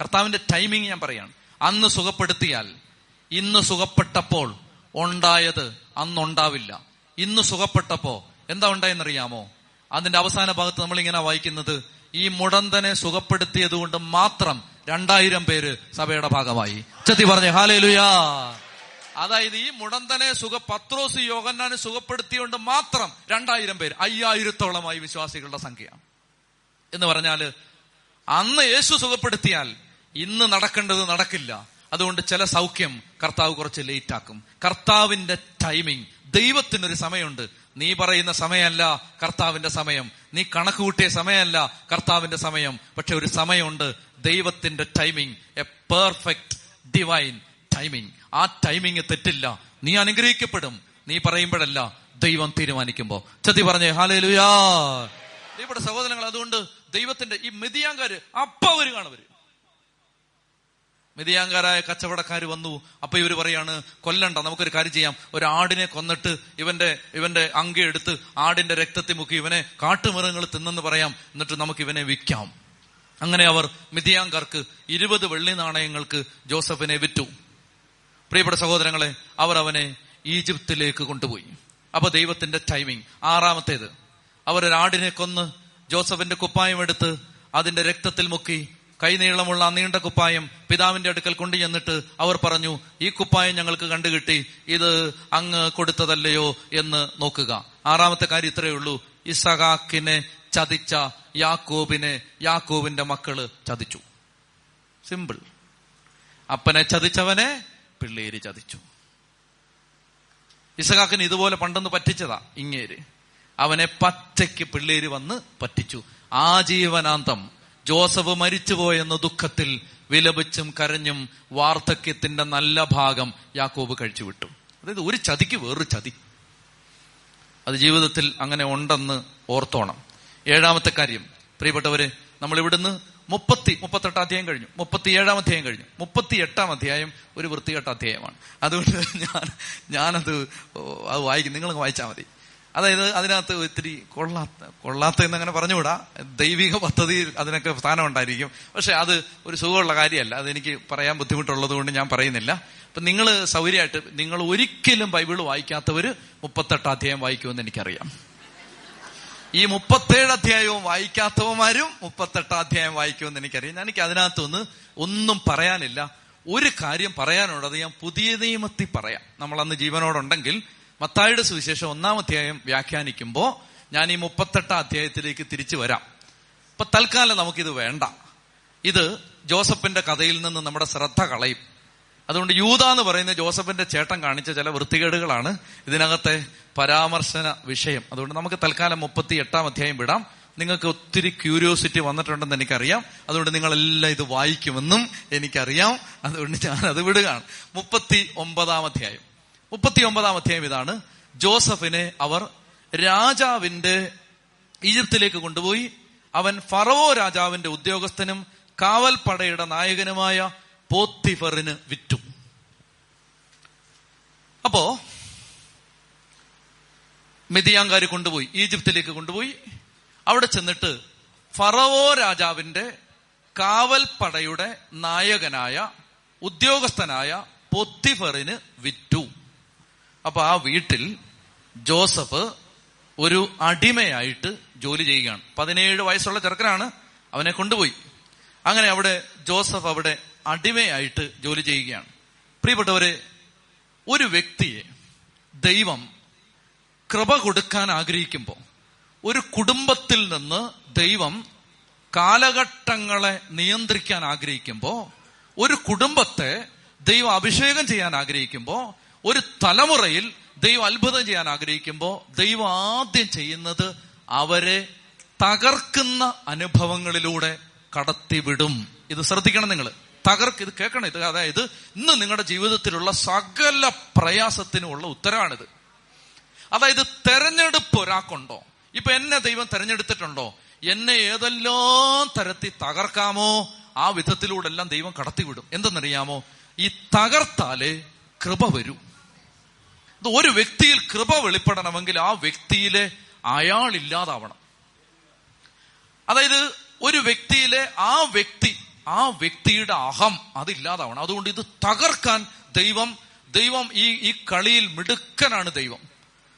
കർത്താവിന്റെ ടൈമിങ് ഞാൻ പറയാണ്. അന്ന് സുഖപ്പെടുത്തിയാൽ ഇന്ന് സുഖപ്പെട്ടപ്പോൾ ഉണ്ടായത് അന്നുണ്ടാവില്ല. ഇന്ന് സുഖപ്പെട്ടപ്പോ എന്താ ഉണ്ടായെന്നറിയാമോ? അതിന്റെ അവസാന ഭാഗത്ത് നമ്മൾ ഇങ്ങനെ വായിക്കുന്നത് ഈ മുടന്തനെ സുഖപ്പെടുത്തിയത് കൊണ്ട് മാത്രം രണ്ടായിരം പേര് സഭയുടെ ഭാഗമായി. ചെത്തി പറഞ്ഞു ഹാലേ ലുയാ അതായത് ഈ മുടന്തനെ സുഖ പത്രോസ് യോഗന്നാനെ സുഖപ്പെടുത്തിയോണ്ട് മാത്രം രണ്ടായിരം പേര് അയ്യായിരത്തോളമായി വിശ്വാസികളുടെ സംഖ്യ. എന്ന് പറഞ്ഞാൽ അന്ന് യേശു സുഖപ്പെടുത്തിയാൽ ഇന്ന് നടക്കേണ്ടത് നടക്കില്ല. അതുകൊണ്ട് ചില സൗഖ്യം കർത്താവ് കുറച്ച് ലേറ്റ് ആക്കും കർത്താവിന്റെ ടൈമിംഗ് ദൈവത്തിനൊരു സമയമുണ്ട്. നീ പറയുന്ന സമയമല്ല കർത്താവിന്റെ സമയം. നീ കണക്ക് കൂട്ടിയ സമയമല്ല കർത്താവിന്റെ സമയം. പക്ഷെ ഒരു സമയമുണ്ട് ദൈവത്തിന്റെ timing a perfect divine timing ആ ടൈമിംഗ് തെറ്റില്ല. നീ അനുഗ്രഹിക്കപ്പെടും. നീ പറയുമ്പോഴല്ല ദൈവം തീരുമാനിക്കുമ്പോ. ചതി പറഞ്ഞേ ഹാലേലുയാ ഇവിടെ സഹോദരങ്ങൾ അതുകൊണ്ട് ദൈവത്തിന്റെ ഈ മെതിയാങ്കാര് അപ്പ അവർ. കാണവര് മെതിയാങ്കാരായ കച്ചവടക്കാർ വന്നു. അപ്പൊ ഇവർ പറയാണ് കൊല്ലണ്ട നമുക്കൊരു കാര്യം ചെയ്യാം. ഒരു ആടിനെ കൊന്നിട്ട് ഇവന്റെ ഇവന്റെ അങ്കെടുത്ത് ആടിന്റെ രക്തത്തിൽ മുക്കി ഇവനെ കാട്ടുമൃഗങ്ങൾ തിന്നെന്ന് പറയാം. എന്നിട്ട് നമുക്ക് ഇവനെ വിൽക്കാം. അങ്ങനെ അവർ മിതിയാങ്കാർക്ക് ഇരുപത് വെള്ളി നാണയങ്ങൾക്ക് ജോസഫിനെ വിറ്റു. പ്രിയപ്പെട്ട സഹോദരങ്ങളെ അവർ അവനെ ഈജിപ്തിലേക്ക് കൊണ്ടുപോയി. അപ്പൊ ദൈവത്തിന്റെ ടൈമിംഗ് ആറാമത്തേത്. അവരൊരാടിനെ കൊന്ന് ജോസഫിന്റെ കുപ്പായം എടുത്ത് അതിന്റെ രക്തത്തിൽ മുക്കി കൈനീളമുള്ള നീണ്ട കുപ്പായം പിതാവിന്റെ അടുക്കൽ കൊണ്ടു ചെന്നിട്ട് അവർ പറഞ്ഞു ഈ കുപ്പായം ഞങ്ങൾക്ക് കണ്ടുകിട്ടി. ഇത് അങ്ങ് കൊടുത്തതല്ലയോ? എന്ന് നോക്കുക. ആറാമത്തെ കാര്യം ഇത്രയേ ഉള്ളൂ. ഇസഹാക്കിനെ ചതിച്ച യാക്കോബിനെ യാക്കോബിന്റെ മക്കൾ ചതിച്ചു. സിമ്പിൾ അപ്പനെ ചതിച്ചവനെ പിള്ളേര് ചതിച്ചു. ഇസഹാക്കിന് ഇതുപോലെ പണ്ടെന്ന് പറ്റിച്ചതാ ഇങ്ങേര്. അവനെ പച്ചയ്ക്ക് പിള്ളേര് വന്ന് പറ്റിച്ചു. ആജീവനാന്തം. ജോസഫ് മരിച്ചുപോയെന്ന ദുഃഖത്തിൽ വിലപിച്ചും കരഞ്ഞും വാർദ്ധക്യത്തിന്റെ നല്ല ഭാഗം യാക്കോബ് കഴിച്ചു വിട്ടു അതായത് ഒരു ചതിക്ക് വേറൊരു ചതി. അത് ജീവിതത്തിൽ അങ്ങനെ ഉണ്ടെന്ന് ഓർത്തോണം. ഏഴാമത്തെ കാര്യം. പ്രിയപ്പെട്ടവര് നമ്മൾ ഇവിടുന്ന് മുപ്പത്തി മുപ്പത്തെട്ടാം അധ്യായം കഴിഞ്ഞു. മുപ്പത്തി ഏഴാം അധ്യായം കഴിഞ്ഞു. മുപ്പത്തി എട്ടാം അധ്യായം ഒരു വൃത്തികെട്ട അധ്യായമാണ്. അതുകൊണ്ട് ഞാൻ ഞാനത് അത് വായിക്കും. നിങ്ങൾ വായിച്ചാൽ മതി. അതായത് അതിനകത്ത് ഇത്തിരി കൊള്ളാത്ത കൊള്ളാത്ത എന്നങ്ങനെ പറഞ്ഞുകൂടാ. ദൈവിക പദ്ധതിയിൽ അതിനൊക്കെ സ്ഥാനം ഉണ്ടായിരിക്കും. പക്ഷെ അത് ഒരു സുഖമുള്ള കാര്യമല്ല. അതെനിക്ക് പറയാൻ ബുദ്ധിമുട്ടുള്ളത് കൊണ്ട് ഞാൻ പറയുന്നില്ല. അപ്പൊ നിങ്ങൾ സൗകര്യമായിട്ട് നിങ്ങൾ ഒരിക്കലും ബൈബിൾ വായിക്കാത്തവർ മുപ്പത്തെട്ട് അധ്യായം വായിക്കുമെന്ന് എനിക്കറിയാം. ഈ മുപ്പത്തേഴ് അധ്യായവും വായിക്കാത്തവന്മാരും മുപ്പത്തെട്ടാം അധ്യായം വായിക്കുമെന്ന് എനിക്കറിയാം. ഞാൻ എനിക്ക് അതിനകത്തൊന്ന് ഒന്നും പറയാനില്ല. ഒരു കാര്യം പറയാനുണ്ട് അത് ഞാൻ പുതിയ നിയമത്തിൽ പറയാം. നമ്മൾ അന്ന് ജീവനോടുണ്ടെങ്കിൽ മത്തായുടെ സുവിശേഷം ഒന്നാം അധ്യായം വ്യാഖ്യാനിക്കുമ്പോൾ ഞാൻ ഈ മുപ്പത്തെട്ടാം അധ്യായത്തിലേക്ക് തിരിച്ചു വരാം. ഇപ്പൊ തൽക്കാലം നമുക്കിത് വേണ്ട. ഇത് ജോസഫിന്റെ കഥയിൽ നിന്ന് നമ്മുടെ ശ്രദ്ധ കളയും. അതുകൊണ്ട് യൂത എന്ന് പറയുന്ന ജോസഫിന്റെ ചേട്ടൻ കാണിച്ച ചില വൃത്തികേടുകളാണ് ഇതിനകത്തെ പരാമർശന വിഷയം. അതുകൊണ്ട് നമുക്ക് തൽക്കാലം മുപ്പത്തി എട്ടാം അധ്യായം വിടാം. നിങ്ങൾക്ക് ഒത്തിരി ക്യൂരിയോസിറ്റി വന്നിട്ടുണ്ടെന്ന് എനിക്കറിയാം. അതുകൊണ്ട് നിങ്ങളെല്ലാം ഇത് വായിക്കുമെന്നും എനിക്കറിയാം. അതുകൊണ്ട് ഞാൻ അത് വിടുകയാണ്. മുപ്പത്തി ഒമ്പതാം അധ്യായം. മുപ്പത്തി ഒമ്പതാം അധ്യായം ഇതാണ്. ജോസഫിനെ അവർ രാജാവിന്റെ ഈജിപ്തിലേക്ക് കൊണ്ടുപോയി. അവൻ ഫറവോ രാജാവിന്റെ ഉദ്യോഗസ്ഥനും കാവൽപ്പടയുടെ നായകനുമായ പോത്തിഫറിന് വിറ്റു. അപ്പോ മിതിയാങ്കാർ കൊണ്ടുപോയി ഈജിപ്തിലേക്ക് കൊണ്ടുപോയി. അവിടെ ചെന്നിട്ട് ഫറവോ രാജാവിന്റെ കാവൽപ്പടയുടെ നായകനായ ഉദ്യോഗസ്ഥനായ പൊത്തിഫറിന് വിറ്റു. അപ്പൊ ആ വീട്ടിൽ ജോസഫ് ഒരു അടിമയായിട്ട് ജോലി ചെയ്യുകയാണ്. പതിനേഴ് വയസ്സുള്ള ചെറുക്കനാണ് അവനെ കൊണ്ടുപോയി. അങ്ങനെ അവിടെ ജോസഫ് അവിടെ അടിമയായിട്ട് ജോലി ചെയ്യുകയാണ്. പ്രിയപ്പെട്ടവരെ ഒരു വ്യക്തിയെ ദൈവം കൃപ കൊടുക്കാൻ ആഗ്രഹിക്കുമ്പോൾ ഒരു കുടുംബത്തിൽ നിന്ന് ദൈവം കാലഘട്ടങ്ങളെ നിയന്ത്രിക്കാൻ ആഗ്രഹിക്കുമ്പോൾ ഒരു കുടുംബത്തെ ദൈവം അഭിഷേകം ചെയ്യാൻ ആഗ്രഹിക്കുമ്പോൾ ഒരു തലമുറയിൽ ദൈവം അത്ഭുതം ചെയ്യാൻ ആഗ്രഹിക്കുമ്പോൾ ദൈവം ആദ്യം ചെയ്യുന്നത് അവരെ തകർക്കുന്ന അനുഭവങ്ങളിലൂടെ കടത്തിവിടും. ഇത് ശ്രദ്ധിക്കണം നിങ്ങൾ തകർക്ക് ഇത് കേൾക്കണം ഇത്. അതായത് ഇന്ന് നിങ്ങളുടെ ജീവിതത്തിലുള്ള സകല പ്രയാസത്തിനുമുള്ള ഉത്തരവാണിത് അതായത് തെരഞ്ഞെടുപ്പ് ഒരാൾക്കുണ്ടോ? ഇപ്പൊ എന്നെ ദൈവം തെരഞ്ഞെടുത്തിട്ടുണ്ടോ? എന്നെ ഏതെല്ലാം തരത്തിൽ തകർക്കാമോ? ആ വിധത്തിലൂടെ എല്ലാം ദൈവം കടത്തിവിടും. എന്തെന്നറിയാമോ? ഈ തകർത്താൽ കൃപ വരൂ. ഇത് ഒരു വ്യക്തിയിൽ കൃപ വെളിപ്പെടണമെങ്കിൽ ആ വ്യക്തിയിലെ അയാൾ ഇല്ലാതാവണം അതായത് ഒരു വ്യക്തിയിലെ ആ വ്യക്തി ആ വ്യക്തിയുടെ അഹം അതില്ലാതാവണം. അതുകൊണ്ട് ഇത് തകർക്കാൻ ദൈവം ദൈവം ഈ ഈ കളിയിൽ മിടുക്കനാണ് ദൈവം.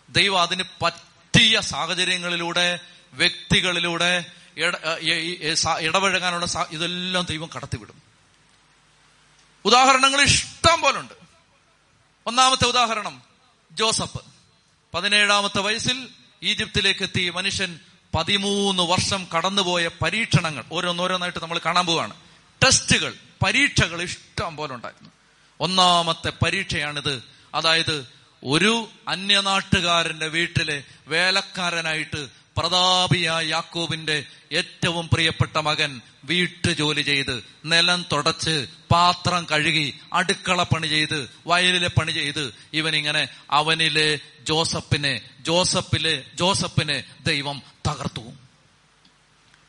ദൈവം അതിന് പറ്റിയ സാഹചര്യങ്ങളിലൂടെ വ്യക്തികളിലൂടെ ഇടപഴകാനുള്ള ഇതെല്ലാം ദൈവം കടത്തിവിടും. ഉദാഹരണങ്ങൾ ഇഷ്ടം പോലുണ്ട്. ഒന്നാമത്തെ ഉദാഹരണം ജോസഫ്. പതിനേഴാമത്തെ വയസ്സിൽ ഈജിപ്തിലേക്ക് എത്തി. മനുഷ്യൻ പതിമൂന്ന് വർഷം കടന്നുപോയ പരീക്ഷണങ്ങൾ. ഓരോന്നോരോന്നായിട്ട് നമ്മൾ കാണാൻ പോവാണ്. ടെസ്റ്റുകൾ പരീക്ഷകൾ ഇഷ്ടം പോലെ ഉണ്ടായിരുന്നു. ഒന്നാമത്തെ പരീക്ഷയാണിത്. അതായത് ഒരു അന്യനാട്ടുകാരന്റെ വീട്ടിലെ വേലക്കാരനായിട്ട് പ്രതാപിയായ യാക്കോബിന്റെ ഏറ്റവും പ്രിയപ്പെട്ട മകൻ വീട്ടു ജോലി ചെയ്ത് നിലം തുടച്ച് പാത്രം കഴുകി അടുക്കള പണി ചെയ്ത് വയലിലെ പണി ചെയ്ത് ഇവനിങ്ങനെ അവനിലെ ജോസഫിനെ ജോസഫിലെ ജോസഫിനെ ദൈവം തകർത്തു.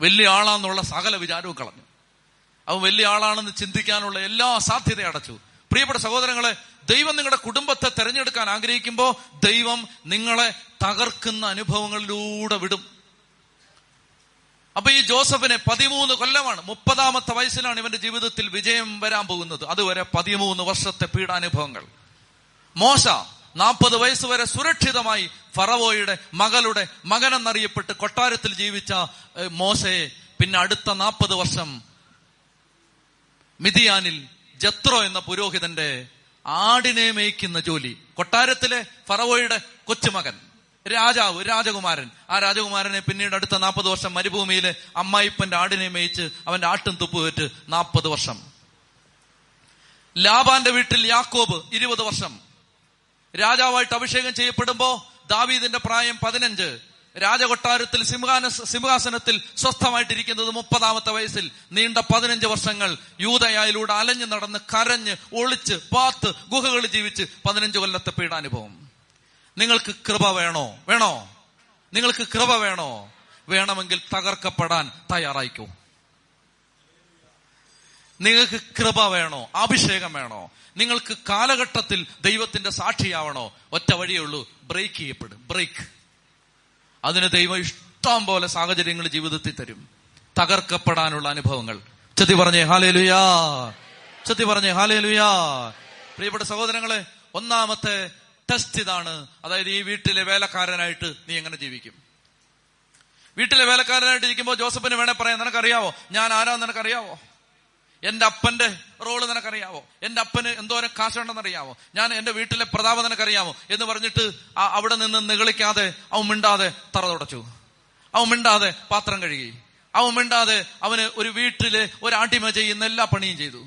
വലിയ ആളാന്നുള്ള സകല വിചാരവും കളഞ്ഞു. അവൻ വലിയ ആളാണെന്ന് ചിന്തിക്കാനുള്ള എല്ലാ സാധ്യത അടച്ചു. പ്രിയപ്പെട്ട സഹോദരങ്ങളെ ദൈവം നിങ്ങളുടെ കുടുംബത്തെ തെരഞ്ഞെടുക്കാൻ ആഗ്രഹിക്കുമ്പോൾ ദൈവം നിങ്ങളെ തകർക്കുന്ന അനുഭവങ്ങളിലൂടെ വിടും. അപ്പൊ ഈ ജോസഫിനെ പതിമൂന്ന് കൊല്ലമാണ് മുപ്പതാമത്തെ വയസ്സിലാണ് ഇവന്റെ ജീവിതത്തിൽ വിജയം വരാൻ പോകുന്നത്. അതുവരെ പതിമൂന്ന് വർഷത്തെ പീഡാനുഭവങ്ങൾ. മോശ നാൽപ്പത് വയസ്സ് വരെ സുരക്ഷിതമായി ഫറവോയുടെ മകളുടെ മകനെന്നറിയപ്പെട്ട് കൊട്ടാരത്തിൽ ജീവിച്ച മോശയെ പിന്നെ അടുത്ത നാൽപ്പത് വർഷം മിതിയാനിൽ ജത്രോ എന്ന പുരോഹിതന്റെ ആടിനെ മേയ്ക്കുന്ന ജോലി. കൊട്ടാരത്തിലെ ഫറവോയുടെ കൊച്ചുമകൻ. രാജാവ് രാജകുമാരൻ. ആ രാജകുമാരനെ പിന്നീട് അടുത്ത നാൽപ്പത് വർഷം മരുഭൂമിയിലെ അമ്മായിപ്പന്റെ ആടിനെ മേയിച്ച് അവന്റെ ആട്ടും തുപ്പുവേറ്റ് നാൽപ്പത് വർഷം. ലാബാന്റെ വീട്ടിൽ യാക്കോബ് ഇരുപത് വർഷം. രാജാവായിട്ട് അഭിഷേകം ചെയ്യപ്പെടുമ്പോ ദാവീദിന്റെ പ്രായം പതിനഞ്ച്. രാജകൊട്ടാരത്തിൽ സിംഹാന സിംഹാസനത്തിൽ സ്വസ്ഥമായിട്ടിരിക്കുന്നത് മുപ്പതാമത്തെ വയസ്സിൽ നീണ്ട പതിനഞ്ച് വർഷങ്ങൾ യൂതയായിലൂടെ അലഞ്ഞു നടന്ന് കരഞ്ഞ് ഒളിച്ച് പാത്ത് ഗുഹകളിൽ ജീവിച്ച് പതിനഞ്ച് കൊല്ലത്തെ പീഡാനുഭവം. നിങ്ങൾക്ക് കൃപ വേണോ? വേണോ? നിങ്ങൾക്ക് കൃപ വേണോ? വേണമെങ്കിൽ തകർക്കപ്പെടാൻ തയ്യാറായിക്കോ? നിങ്ങൾക്ക് കൃപ വേണോ? അഭിഷേകം വേണോ? നിങ്ങൾക്ക് കാലഘട്ടത്തിൽ ദൈവത്തിന്റെ സാക്ഷിയാവണോ? ഒറ്റ വഴിയേ ഉള്ളൂ. ബ്രേക്ക് ചെയ്യപ്പെടും. ബ്രേക്ക്. അതിന് ദൈവം ഇഷ്ടം പോലെ സാഹചര്യങ്ങൾ ജീവിതത്തിൽ തരും. തകർക്കപ്പെടാനുള്ള അനുഭവങ്ങൾ. ചെത്തി പറഞ്ഞേ ഹാലേ ലുയാ ചെത്തി പറഞ്ഞേ ഹാലേ ലുയാ പ്രിയപ്പെട്ട സഹോദരങ്ങളെ ഒന്നാമത്തെ ടെസ്റ്റ് ഇതാണ്. അതായത് ഈ വീട്ടിലെ വേലക്കാരനായിട്ട് നീ എങ്ങനെ ജീവിക്കും? വീട്ടിലെ വേലക്കാരനായിട്ട് ഇരിക്കുമ്പോൾ ജോസഫിന് വേണേ പറയാം നിനക്കറിയാവോ? ഞാൻ ആരാ നിനക്കറിയാവോ? എന്റെ അപ്പന്റെ റോൾ നിനക്കറിയാവോ? എന്റെ അപ്പന് എന്തോരം കാശുണ്ടെന്നറിയാവോ? ഞാൻ എന്റെ വീട്ടിലെ പ്രതാപം നിനക്കറിയാമോ എന്ന് പറഞ്ഞിട്ട് അവിടെ നിന്ന് നികളിക്കാതെ അവൻ മിണ്ടാതെ തറ തുടച്ചു. അവൻ മിണ്ടാതെ പാത്രം കഴുകി. അവൻ മിണ്ടാതെ അവന് ഒരു വീട്ടിൽ ഒരു ചെയ്യുന്ന എല്ലാ പണിയും ചെയ്തു.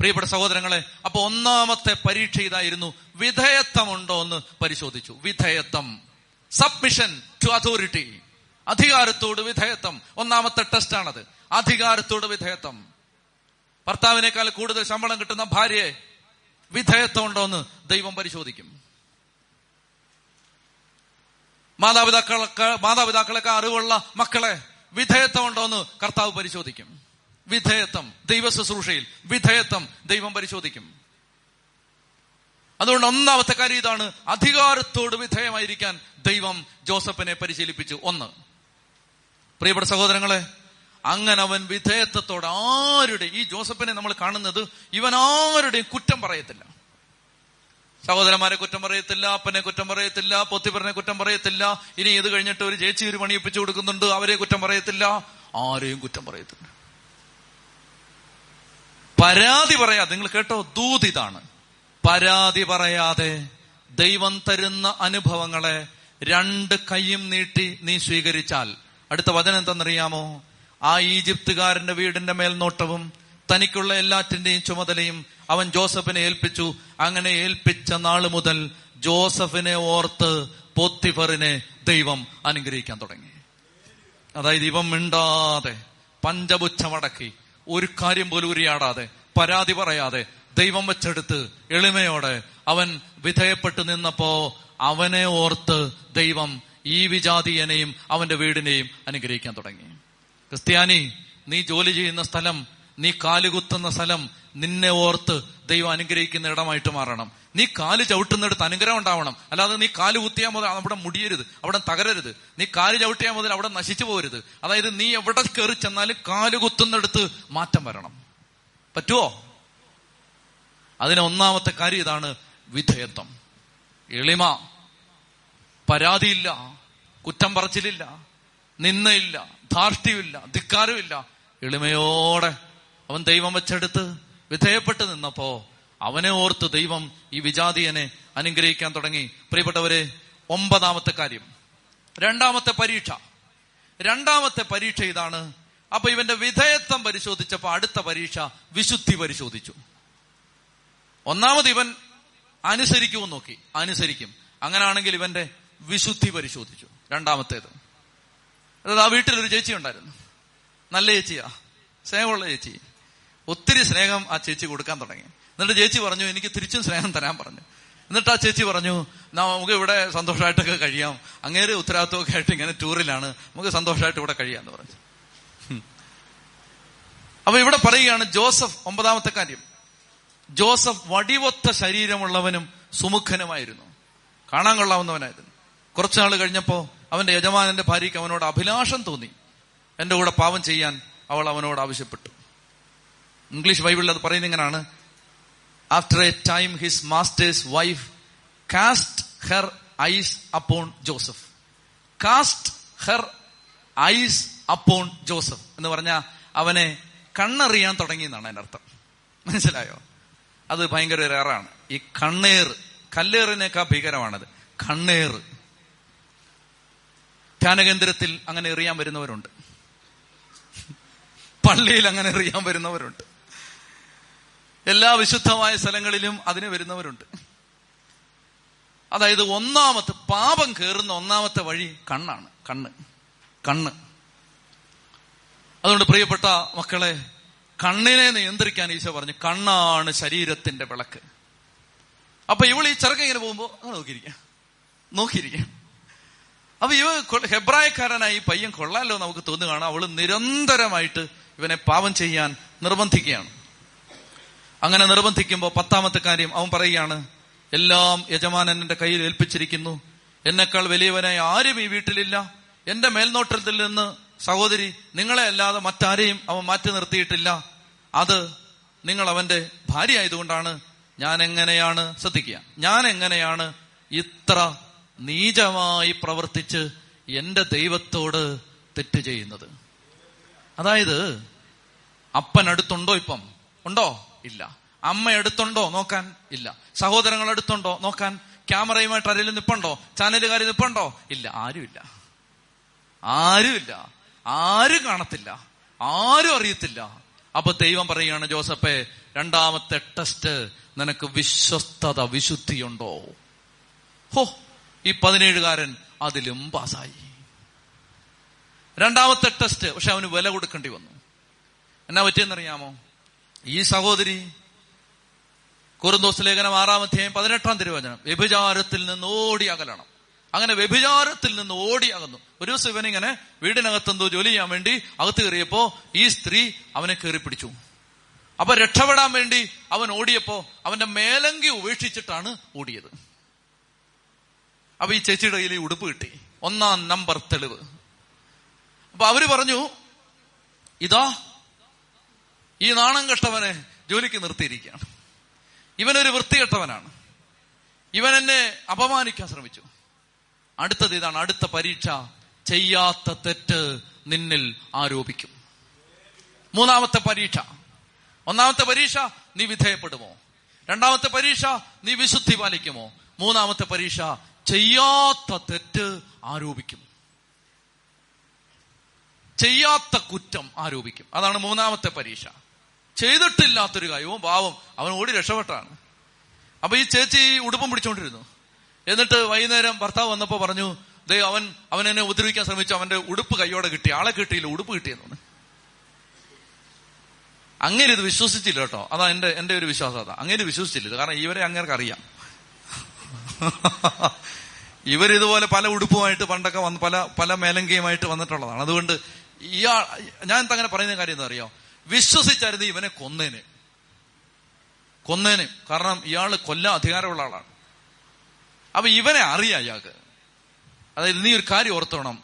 പ്രിയപ്പെട്ട സഹോദരങ്ങളെ അപ്പൊ ഒന്നാമത്തെ പരീക്ഷ ഇതായിരുന്നു. വിധേയത്വമുണ്ടോ എന്ന് പരിശോധിച്ചു. വിധേയത്വം. സബ്മിഷൻ ടു അതോറിറ്റി അധികാരത്തോട് വിധേയത്വം. ഒന്നാമത്തെ ടെസ്റ്റാണത് അധികാരത്തോട് വിധേയത്വം. ഭർത്താവിനേക്കാൾ കൂടുതൽ ശമ്പളം കിട്ടുന്ന ഭാര്യയെ വിധേയത്വം ഉണ്ടോ എന്ന് ദൈവം പരിശോധിക്കും. മാതാപിതാക്കളൊക്കെ മാതാപിതാക്കളൊക്കെ അറിവുള്ള മക്കളെ വിധേയത്വം ഉണ്ടോ എന്ന് കർത്താവ് പരിശോധിക്കും. വിധേയത്വം ദൈവ ശുശ്രൂഷയിൽ വിധേയത്വം ദൈവം പരിശോധിക്കും. അതുകൊണ്ട് ഒന്നാമത്തെ കാര്യം ഇതാണ് അധികാരത്തോട് വിധേയമായിരിക്കാൻ ദൈവം ജോസഫിനെ പരിശീലിപ്പിച്ചു. ഒന്ന്. പ്രിയപ്പെട്ട സഹോദരങ്ങളെ അങ്ങനെ അവൻ വിധേയത്വത്തോടെ ആരുടെ ഈ ജോസഫിനെ നമ്മൾ കാണുന്നത് ഇവൻ ആരുടെയും കുറ്റം പറയത്തില്ല. സഹോദരന്മാരെ കുറ്റം പറയത്തില്ല അപ്പനെ കുറ്റം പറയത്തില്ല പൊത്തിപ്പറിനെ കുറ്റം പറയത്തില്ല. ഇനി ഇത് കഴിഞ്ഞിട്ട് ഒരു ചേച്ചി ഒരു പണിയിപ്പിച്ചു കൊടുക്കുന്നുണ്ട് അവരെ കുറ്റം പറയത്തില്ല. ആരെയും കുറ്റം പറയത്തില്ല. പരാതി പറയാതെ നിങ്ങൾ കേട്ടോ? ദൂതിതാണ് പരാതി പറയാതെ ദൈവം തരുന്ന അനുഭവങ്ങളെ രണ്ട് കൈയും നീട്ടി നീ സ്വീകരിച്ചാൽ. അടുത്ത വചനം എന്തെന്നറിയാമോ? ആ ഈജിപ്തുകാരന്റെ വീടിന്റെ മേൽനോട്ടവും തനിക്കുള്ള എല്ലാറ്റിന്റെയും ചുമതലയും അവൻ ജോസഫിനെ ഏൽപ്പിച്ചു. അങ്ങനെ ഏൽപ്പിച്ച നാൾ മുതൽ ജോസഫിനെ ഓർത്ത് പോത്തിഫറിനെ ദൈവം അനുഗ്രഹിക്കാൻ തുടങ്ങി. അതായത് ഇവൻ മിണ്ടാതെ പഞ്ചപുച്ഛമടക്കി ഒരു കാര്യം പോലും ഉരിയാടാതെ പരാതി പറയാതെ ദൈവം വെച്ചെടുത്ത് എളിമയോടെ അവൻ വിധേയപ്പെട്ടു നിന്നപ്പോ അവനെ ഓർത്ത് ദൈവം ഈ വിജാതീയനെയും അവന്റെ വീടിനെയും അനുഗ്രഹിക്കാൻ തുടങ്ങി. ക്രിസ്ത്യാനി നീ ജോലി ചെയ്യുന്ന സ്ഥലം നീ കാലുകുത്തുന്ന സ്ഥലം നിന്നെ ഓർത്ത് ദൈവം അനുഗ്രഹിക്കുന്ന ഇടമായിട്ട് മാറണം. നീ കാൽ ചവിട്ടുന്നിടത്ത് അനുഗ്രഹം ഉണ്ടാവണം. അല്ലാതെ നീ കാൽ കുത്തിയാൽ മുതൽ അവിടെ മുടിയരുത് അവിടെ തകരരുത്. നീ കാൽ ചവിട്ടിയാൽ മുതൽ അവിടെ നശിച്ചു പോകരുത് അതായത് നീ എവിടെ കയറി ചെന്നാലും കാൽ കുത്തുന്നിടത്ത് മാറ്റം വരണം. പറ്റുമോ അതിന് ഒന്നാമത്തെ കാര്യം ഇതാണ് വിധേയത്വം. എളിമ. പരാതിയില്ല. കുറ്റം പറച്ചിലില്ല. നിന്നയില്ല ധാർഷ്ട്യമില്ല ധിക്കാരമില്ല. എളിമയോടെ അവൻ ദൈവം വെച്ചെടുത്ത് വിധേയപ്പെട്ട് നിന്നപ്പോ അവനെ ഓർത്ത് ദൈവം ഈ വിജാതിയനെ അനുഗ്രഹിക്കാൻ തുടങ്ങി. പ്രിയപ്പെട്ടവരെ ഒമ്പതാമത്തെ കാര്യം. രണ്ടാമത്തെ പരീക്ഷ. രണ്ടാമത്തെ പരീക്ഷ ഇതാണ്. അപ്പൊ ഇവന്റെ വിധേയത്വം പരിശോധിച്ചപ്പോ അടുത്ത പരീക്ഷ വിശുദ്ധി പരിശോധിച്ചു. ഒന്നാമത് ഇവൻ അനുസരിക്കുമെന്ന് നോക്കി. അനുസരിക്കും. അങ്ങനാണെങ്കിൽ ഇവന്റെ വിശുദ്ധി പരിശോധിച്ചു. രണ്ടാമത്തേത്. അതായത് ആ വീട്ടിലൊരു ചേച്ചി ഉണ്ടായിരുന്നു. നല്ല ചേച്ചിയാ. സ്നേഹമുള്ള ചേച്ചി. ഒത്തിരി സ്നേഹം ആ ചേച്ചി കൊടുക്കാൻ തുടങ്ങി. എന്നിട്ട് ചേച്ചി പറഞ്ഞു എനിക്ക് തിരിച്ചും സ്നേഹം തരാൻ പറഞ്ഞു. എന്നിട്ട് ആ ചേച്ചി പറഞ്ഞു നമുക്ക് ഇവിടെ സന്തോഷമായിട്ടൊക്കെ കഴിയാം. അങ്ങേര് ഉത്തരവാദിത്വമൊക്കെ ആയിട്ട് ഇങ്ങനെ ടൂറിലാണ്. നമുക്ക് സന്തോഷമായിട്ട് ഇവിടെ കഴിയാന്ന് പറഞ്ഞു. അപ്പൊ ഇവിടെ പറയുകയാണ് ജോസഫ് ഒമ്പതാമത്തെ കാര്യം. ജോസഫ് വടിവൊത്ത ശരീരമുള്ളവനും സുമുഖനുമായിരുന്നു. കാണാൻ കൊള്ളാവുന്നവനായിരുന്നു. കുറച്ചുനാൾ കഴിഞ്ഞപ്പോ അവന്റെ യജമാനന്റെ ഭാര്യയ്ക്ക് അവനോട് അഭിലാഷം തോന്നി. എന്റെ കൂടെ പാവം ചെയ്യാൻ അവൾ അവനോട് ആവശ്യപ്പെട്ടു. ഇംഗ്ലീഷ് ബൈബിളിൽ അത് പറയുന്ന ഇങ്ങനെയാണ്. After a time his master's wife cast her eyes upon Joseph cast her eyes upon Joseph എന്ന് പറഞ്ഞ അവനെ കണ്ണറിയാൻ തുടങ്ങി എന്നാണ് അതിന്റെ അർത്ഥം. മനസ്സിലായോ? അത് ഭയങ്കര ഒരു ഏറാണ് ഈ കണ്ണേർ കല്ലേറിനേക്കാൾ ഭീകരമാണത്. കണ്ണേർ. ധ്യാനകേന്ദ്രത്തിൽ അങ്ങനെ എറിയാൻ വരുന്നവരുണ്ട്. പള്ളിയിൽ അങ്ങനെ എറിയാൻ വരുന്നവരുണ്ട്. എല്ലാ വിശുദ്ധമായ സ്ഥലങ്ങളിലും അതിന് വരുന്നവരുണ്ട്. അതായത് ഒന്നാമത്തെ പാപം കയറുന്ന ഒന്നാമത്തെ വഴി കണ്ണാണ്. കണ്ണ്. കണ്ണ്. അതുകൊണ്ട് പ്രിയപ്പെട്ട മക്കളെ കണ്ണിനെ നിയന്ത്രിക്കാൻ ഈശോ പറഞ്ഞു കണ്ണാണ് ശരീരത്തിന്റെ വിളക്ക്. അപ്പൊ ഇവൾ ഈ ചെറുക്ക ഇങ്ങനെ പോകുമ്പോ നോക്കിയിരിക്കാം. നോക്കിയിരിക്കാം. അപ്പൊ ഇവ ഹെബ്രായക്കാരനായി പയ്യൻ കൊള്ളാലോ നമുക്ക് തോന്നുകയാണ്. അവൾ നിരന്തരമായിട്ട് ഇവനെ പാപം ചെയ്യാൻ നിർബന്ധിക്കുകയാണ്. അങ്ങനെ നിർബന്ധിക്കുമ്പോൾ പത്താമത്തെ കാര്യം അവൻ പറയുകയാണ് എല്ലാം യജമാനൻ എന്റെ കയ്യിൽ ഏൽപ്പിച്ചിരിക്കുന്നു. എന്നെക്കാൾ വലിയവനായി ആരും ഈ വീട്ടിലില്ല. എന്റെ മേൽനോട്ടത്തിൽ നിന്ന് സഹോദരി നിങ്ങളെ അല്ലാതെ മറ്റാരെയും അവൻ മാറ്റി നിർത്തിയിട്ടില്ല. അത് നിങ്ങൾ അവന്റെ ഭാര്യ ആയതുകൊണ്ടാണ് ഞാൻ എങ്ങനെയാണ് ശ്രദ്ധിക്കുക. ഞാൻ എങ്ങനെയാണ് ഇത്ര നീചമായി പ്രവർത്തിച്ച് എന്റെ ദൈവത്തോട് തെറ്റ് ചെയ്യുന്നത്. അതായത് അപ്പൻ അടുത്തുണ്ടോ ഇപ്പം? ഉണ്ടോ? ഇല്ല. അമ്മ എടുത്തുണ്ടോ നോക്കാൻ ഇല്ല. സഹോദരങ്ങൾ എടുത്തുണ്ടോ നോക്കാൻ. ക്യാമറയുമായിട്ട് ആരെങ്കിലും നിപ്പുണ്ടോ? ചാനലുകാർ നിപ്പുണ്ടോ? ഇല്ല. ആരുമില്ല. ആരുമില്ല. ആരും കാണത്തില്ല. ആരും അറിയത്തില്ല. അപ്പൊ ദൈവം പറയുകയാണ് ജോസഫെ രണ്ടാമത്തെ ടെസ്റ്റ് നിനക്ക് വിശ്വസ്തത വിശുദ്ധിയുണ്ടോ? ഹോ ഈ പതിനേഴുകാരൻ അതിലും പാസായി. രണ്ടാമത്തെ ടെസ്റ്റ് പക്ഷെ അവന് വില കൊടുക്കേണ്ടി വന്നു. എന്നാ പറ്റിയെന്നറിയാമോ? ഈ സഹോദരി കുറുന്തോസ് ലേഖനം ആറാം അധ്യായം പതിനെട്ടാം തിരുവചനം വ്യഭിചാരത്തിൽ നിന്ന് ഓടി അകലണം. അങ്ങനെ വ്യഭിചാരത്തിൽ നിന്ന് ഓടി അകന്നു. ഒരു ദിവസം ഇവനിങ്ങനെ വീടിനകത്തെന്തോ ജോലി ചെയ്യാൻ വേണ്ടി അകത്ത് കയറിയപ്പോ ഈ സ്ത്രീ അവനെ കയറി പിടിച്ചു അപ്പൊ രക്ഷപ്പെടാൻ വേണ്ടി അവൻ ഓടിയപ്പോ അവന്റെ മേലങ്കി ഉപേക്ഷിച്ചിട്ടാണ് ഓടിയത്. അപ്പൊ ഈ ചേച്ചിയുടെ കയ്യിൽ ഈ ഉടുപ്പ് കിട്ടി. ഒന്നാം നമ്പർ തെളിവ്. അപ്പൊ അവർ പറഞ്ഞു ഇതാ ഈ നാണം കെട്ടവനെ ജോലിക്ക് നിർത്തിയിരിക്കുകയാണ്. ഇവനൊരു വൃത്തികെട്ടവനാണ്. ഇവൻ എന്നെ അപമാനിക്കാൻ ശ്രമിച്ചു. അടുത്തത് ഇതാണ് അടുത്ത പരീക്ഷ ചെയ്യാത്ത തെറ്റ് നിന്നിൽ ആരോപിക്കും. മൂന്നാമത്തെ പരീക്ഷ. ഒന്നാമത്തെ പരീക്ഷ നീ വിധേയപ്പെടുമോ? രണ്ടാമത്തെ പരീക്ഷ നീ വിശുദ്ധി പാലിക്കുമോ? മൂന്നാമത്തെ പരീക്ഷ ചെയ്യാത്ത തെറ്റ് ആരോപിക്കും. ചെയ്യാത്ത കുറ്റം ആരോപിക്കും. അതാണ് മൂന്നാമത്തെ പരീക്ഷ. ചെയ്തിട്ടില്ലാത്തൊരു കാര്യവും പാവം അവൻ ഓടി രക്ഷപ്പെട്ടാണ്. അപ്പൊ ഈ ചേച്ചി ഉടുപ്പം പിടിച്ചോണ്ടിരുന്നു. എന്നിട്ട് വൈകുന്നേരം ഭർത്താവ് വന്നപ്പോ പറഞ്ഞു ദേ അവൻ അവൻ എന്നെ ഉപദ്രവിക്കാൻ ശ്രമിച്ചു അവന്റെ ഉടുപ്പ് കൈയോടെ കിട്ടി ആളെ കിട്ടിയില്ല ഉടുപ്പ് കിട്ടിയെന്ന്. പറഞ്ഞു അങ്ങനെ ഇത് വിശ്വസിച്ചില്ല കേട്ടോ. അതാ എന്റെ എന്റെ ഒരു വിശ്വാസം അതാ. അങ്ങനെ വിശ്വസിച്ചില്ല. കാരണം ഇവരെ അങ്ങനെ അറിയാം ഇവരിതുപോലെ പല ഉടുപ്പുമായിട്ട് പണ്ടൊക്കെ വന്ന് പല പല മേലങ്കയുമായിട്ട് വന്നിട്ടുള്ളതാണ്. അതുകൊണ്ട് ഇയാൾ ഞാൻ അങ്ങനെ പറയുന്ന കാര്യം എന്താ അറിയോ വിശ്വസിച്ചായിരുന്നു ഇവനെ കൊന്നേന്. കൊന്നേന്. കാരണം ഇയാൾ കൊല്ലാൻ അധികാരമുള്ള ആളാണ്. അപ്പൊ ഇവനെ അറിയാം ഇയാൾക്ക്. അതായത് നീ ഒരു കാര്യം ഓർത്തോണം.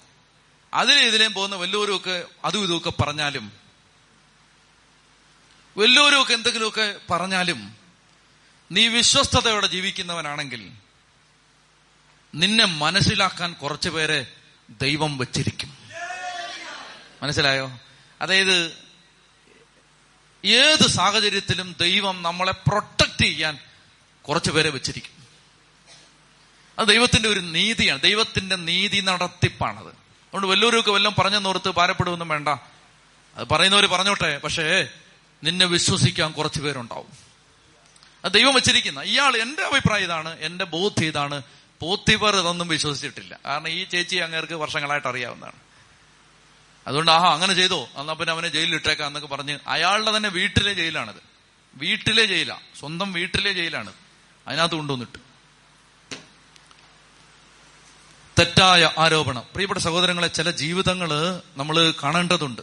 അതിലെ ഇതിലേം പോകുന്ന വല്ലവരുമൊക്കെ അതും ഇതുമൊക്കെ പറഞ്ഞാലും വല്ലവരുമൊക്കെ എന്തെങ്കിലുമൊക്കെ പറഞ്ഞാലും നീ വിശ്വസ്തയോടെ ജീവിക്കുന്നവനാണെങ്കിൽ നിന്നെ മനസ്സിലാക്കാൻ കുറച്ചു പേരെ ദൈവം വച്ചിരിക്കും. മനസ്സിലായോ? അതായത് ഏത് സാഹചര്യത്തിലും ദൈവം നമ്മളെ പ്രൊട്ടക്ട് ചെയ്യാൻ കുറച്ചു പേരെ വെച്ചിരിക്കും. അത് ദൈവത്തിന്റെ ഒരു നീതിയാണ്. ദൈവത്തിന്റെ നീതി നടത്തിപ്പാണത്. അതുകൊണ്ട് വല്ലവരൊക്കെ വല്ലതും നോർത്ത് ഭാരപ്പെടുവൊന്നും വേണ്ട. അത് പറയുന്നവര് പറഞ്ഞോട്ടെ പക്ഷേ നിന്നെ വിശ്വസിക്കാൻ കുറച്ചു പേരുണ്ടാവും. അത് ദൈവം വെച്ചിരിക്കുന്ന. ഇയാൾ എന്റെ അഭിപ്രായം ഇതാണ് എന്റെ ബോധ്യം ഇതാണ് പോത്തിവർ ഇതൊന്നും വിശ്വസിച്ചിട്ടില്ല. കാരണം ഈ ചേച്ചി അങ്ങേർക്ക് വർഷങ്ങളായിട്ട് അറിയാവുന്നതാണ്. അതുകൊണ്ട് ആഹാ അങ്ങനെ ചെയ്തോ? എന്നാ പിന്നെ അവനെ ജയിലിലിട്ടേക്കാം എന്നൊക്കെ പറഞ്ഞ് അയാളുടെ തന്നെ വീട്ടിലെ ജയിലാണിത്. വീട്ടിലെ ജയിലാ. സ്വന്തം വീട്ടിലെ ജയിലാണ്. അതിനകത്ത് കൊണ്ടുവന്നിട്ട്. തെറ്റായ ആരോപണം. പ്രിയപ്പെട്ട സഹോദരങ്ങളെ ചില ജീവിതങ്ങൾ നമ്മൾ കാണേണ്ടതുണ്ട്.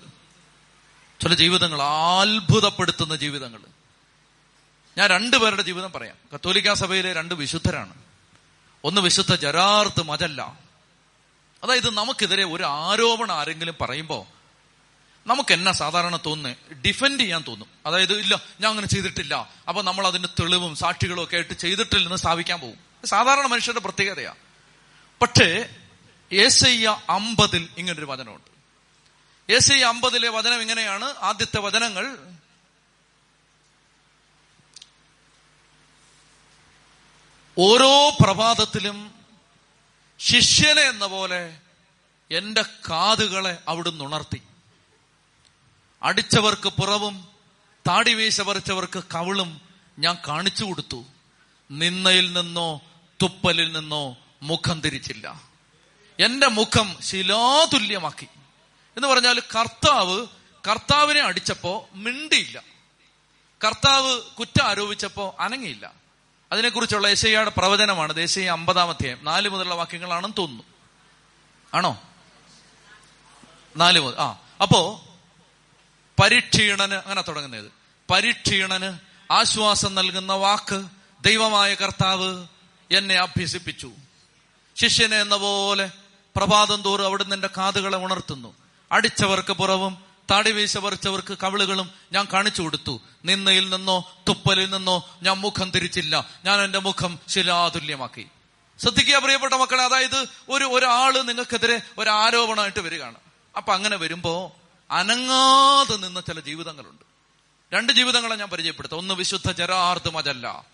ചില ജീവിതങ്ങൾ അത്ഭുതപ്പെടുത്തുന്ന ജീവിതങ്ങൾ ഞാൻ രണ്ടുപേരുടെ ജീവിതം പറയാം. കത്തോലിക്കാ സഭയിലെ രണ്ട് വിശുദ്ധരാണ്. ഒന്ന് വിശുദ്ധ ജരാർത്ഥം അതല്ല അതായത് നമുക്കെതിരെ ഒരു ആരോപണം ആരെങ്കിലും പറയുമ്പോ നമുക്ക് എന്നാ സാധാരണ തോന്നുന്നത് ഡിഫെൻഡ് ചെയ്യാൻ തോന്നും. അതായത് ഇല്ല ഞാൻ അങ്ങനെ ചെയ്തിട്ടില്ല. അപ്പൊ നമ്മൾ അതിന്റെ തെളിവും സാക്ഷികളും ഒക്കെ ആയിട്ട് ചെയ്തിട്ടില്ലെന്ന് സ്ഥാപിക്കാൻ പോകും സാധാരണ മനുഷ്യരുടെ പ്രത്യേകതയാ. പക്ഷേ ഏസയ്യ അമ്പതിൽ ഇങ്ങനൊരു വചനമുണ്ട്. ഏസയ്യ അമ്പതിലെ വചനം ഇങ്ങനെയാണ്. ആദ്യത്തെ വചനങ്ങൾ ഓരോ പ്രഭാതത്തിലും ശിഷ്യനെ എന്ന പോലെ എന്റെ കാതുകളെ അവിടുന്ന് ഉണർത്തി. അടിച്ചവർക്ക് പുറവും താടി വീശ പറിച്ചവർക്ക് കവിളും ഞാൻ കാണിച്ചു കൊടുത്തു. നിന്നയിൽ നിന്നോ തുപ്പലിൽ നിന്നോ മുഖം തിരിച്ചില്ല. എന്റെ മുഖം ശിലാതുല്യമാക്കി. എന്ന് പറഞ്ഞാൽ കർത്താവ് കർത്താവിനെ അടിച്ചപ്പോ മിണ്ടിയില്ല. കർത്താവ് കുറ്റം ആരോപിച്ചപ്പോ അനങ്ങിയില്ല. അതിനെക്കുറിച്ചുള്ള യേശയ്യയുടെ പ്രവചനമാണ്. ദേശീയ അമ്പതാം അധ്യായം. നാല് മുതലുള്ള വാക്യങ്ങളാണെന്ന് തോന്നുന്നു. ആണോ? നാല് മുതൽ ആ. അപ്പോ പരിക്ഷീണന് അങ്ങനെ തുടങ്ങുന്നത്. പരിക്ഷീണന് ആശ്വാസം നൽകുന്ന വാക്ക് ദൈവമായ കർത്താവ് എന്നെ അഭ്യസിപ്പിച്ചു. ശിഷ്യനെ എന്ന പോലെ പ്രഭാതം തോറും അവിടുന്ന് എന്റെ കാതുകളെ ഉണർത്തുന്നു. അടിച്ചവർക്ക് പുറവും താടി വീശ പറിച്ചവർക്ക് കവിളുകളും ഞാൻ കാണിച്ചു കൊടുത്തു. നിന്നയിൽ നിന്നോ തുപ്പലിൽ നിന്നോ ഞാൻ മുഖം തിരിച്ചില്ല. ഞാൻ എന്റെ മുഖം ശിലാതുല്യമാക്കി. ശ്രദ്ധിക്കുക പ്രിയപ്പെട്ട മക്കളെ അതായത് ഒരു ഒരാൾ നിങ്ങൾക്കെതിരെ ഒരു ആരോപണമായിട്ട് വരികയാണ്. അപ്പൊ അങ്ങനെ വരുമ്പോ അനങ്ങാതെ നിന്ന ചില ജീവിതങ്ങളുണ്ട്. രണ്ട് ജീവിതങ്ങളെ ഞാൻ പരിചയപ്പെടുത്താം. ഒന്ന് വിശുദ്ധ ജരാർദ്ദമതല്ല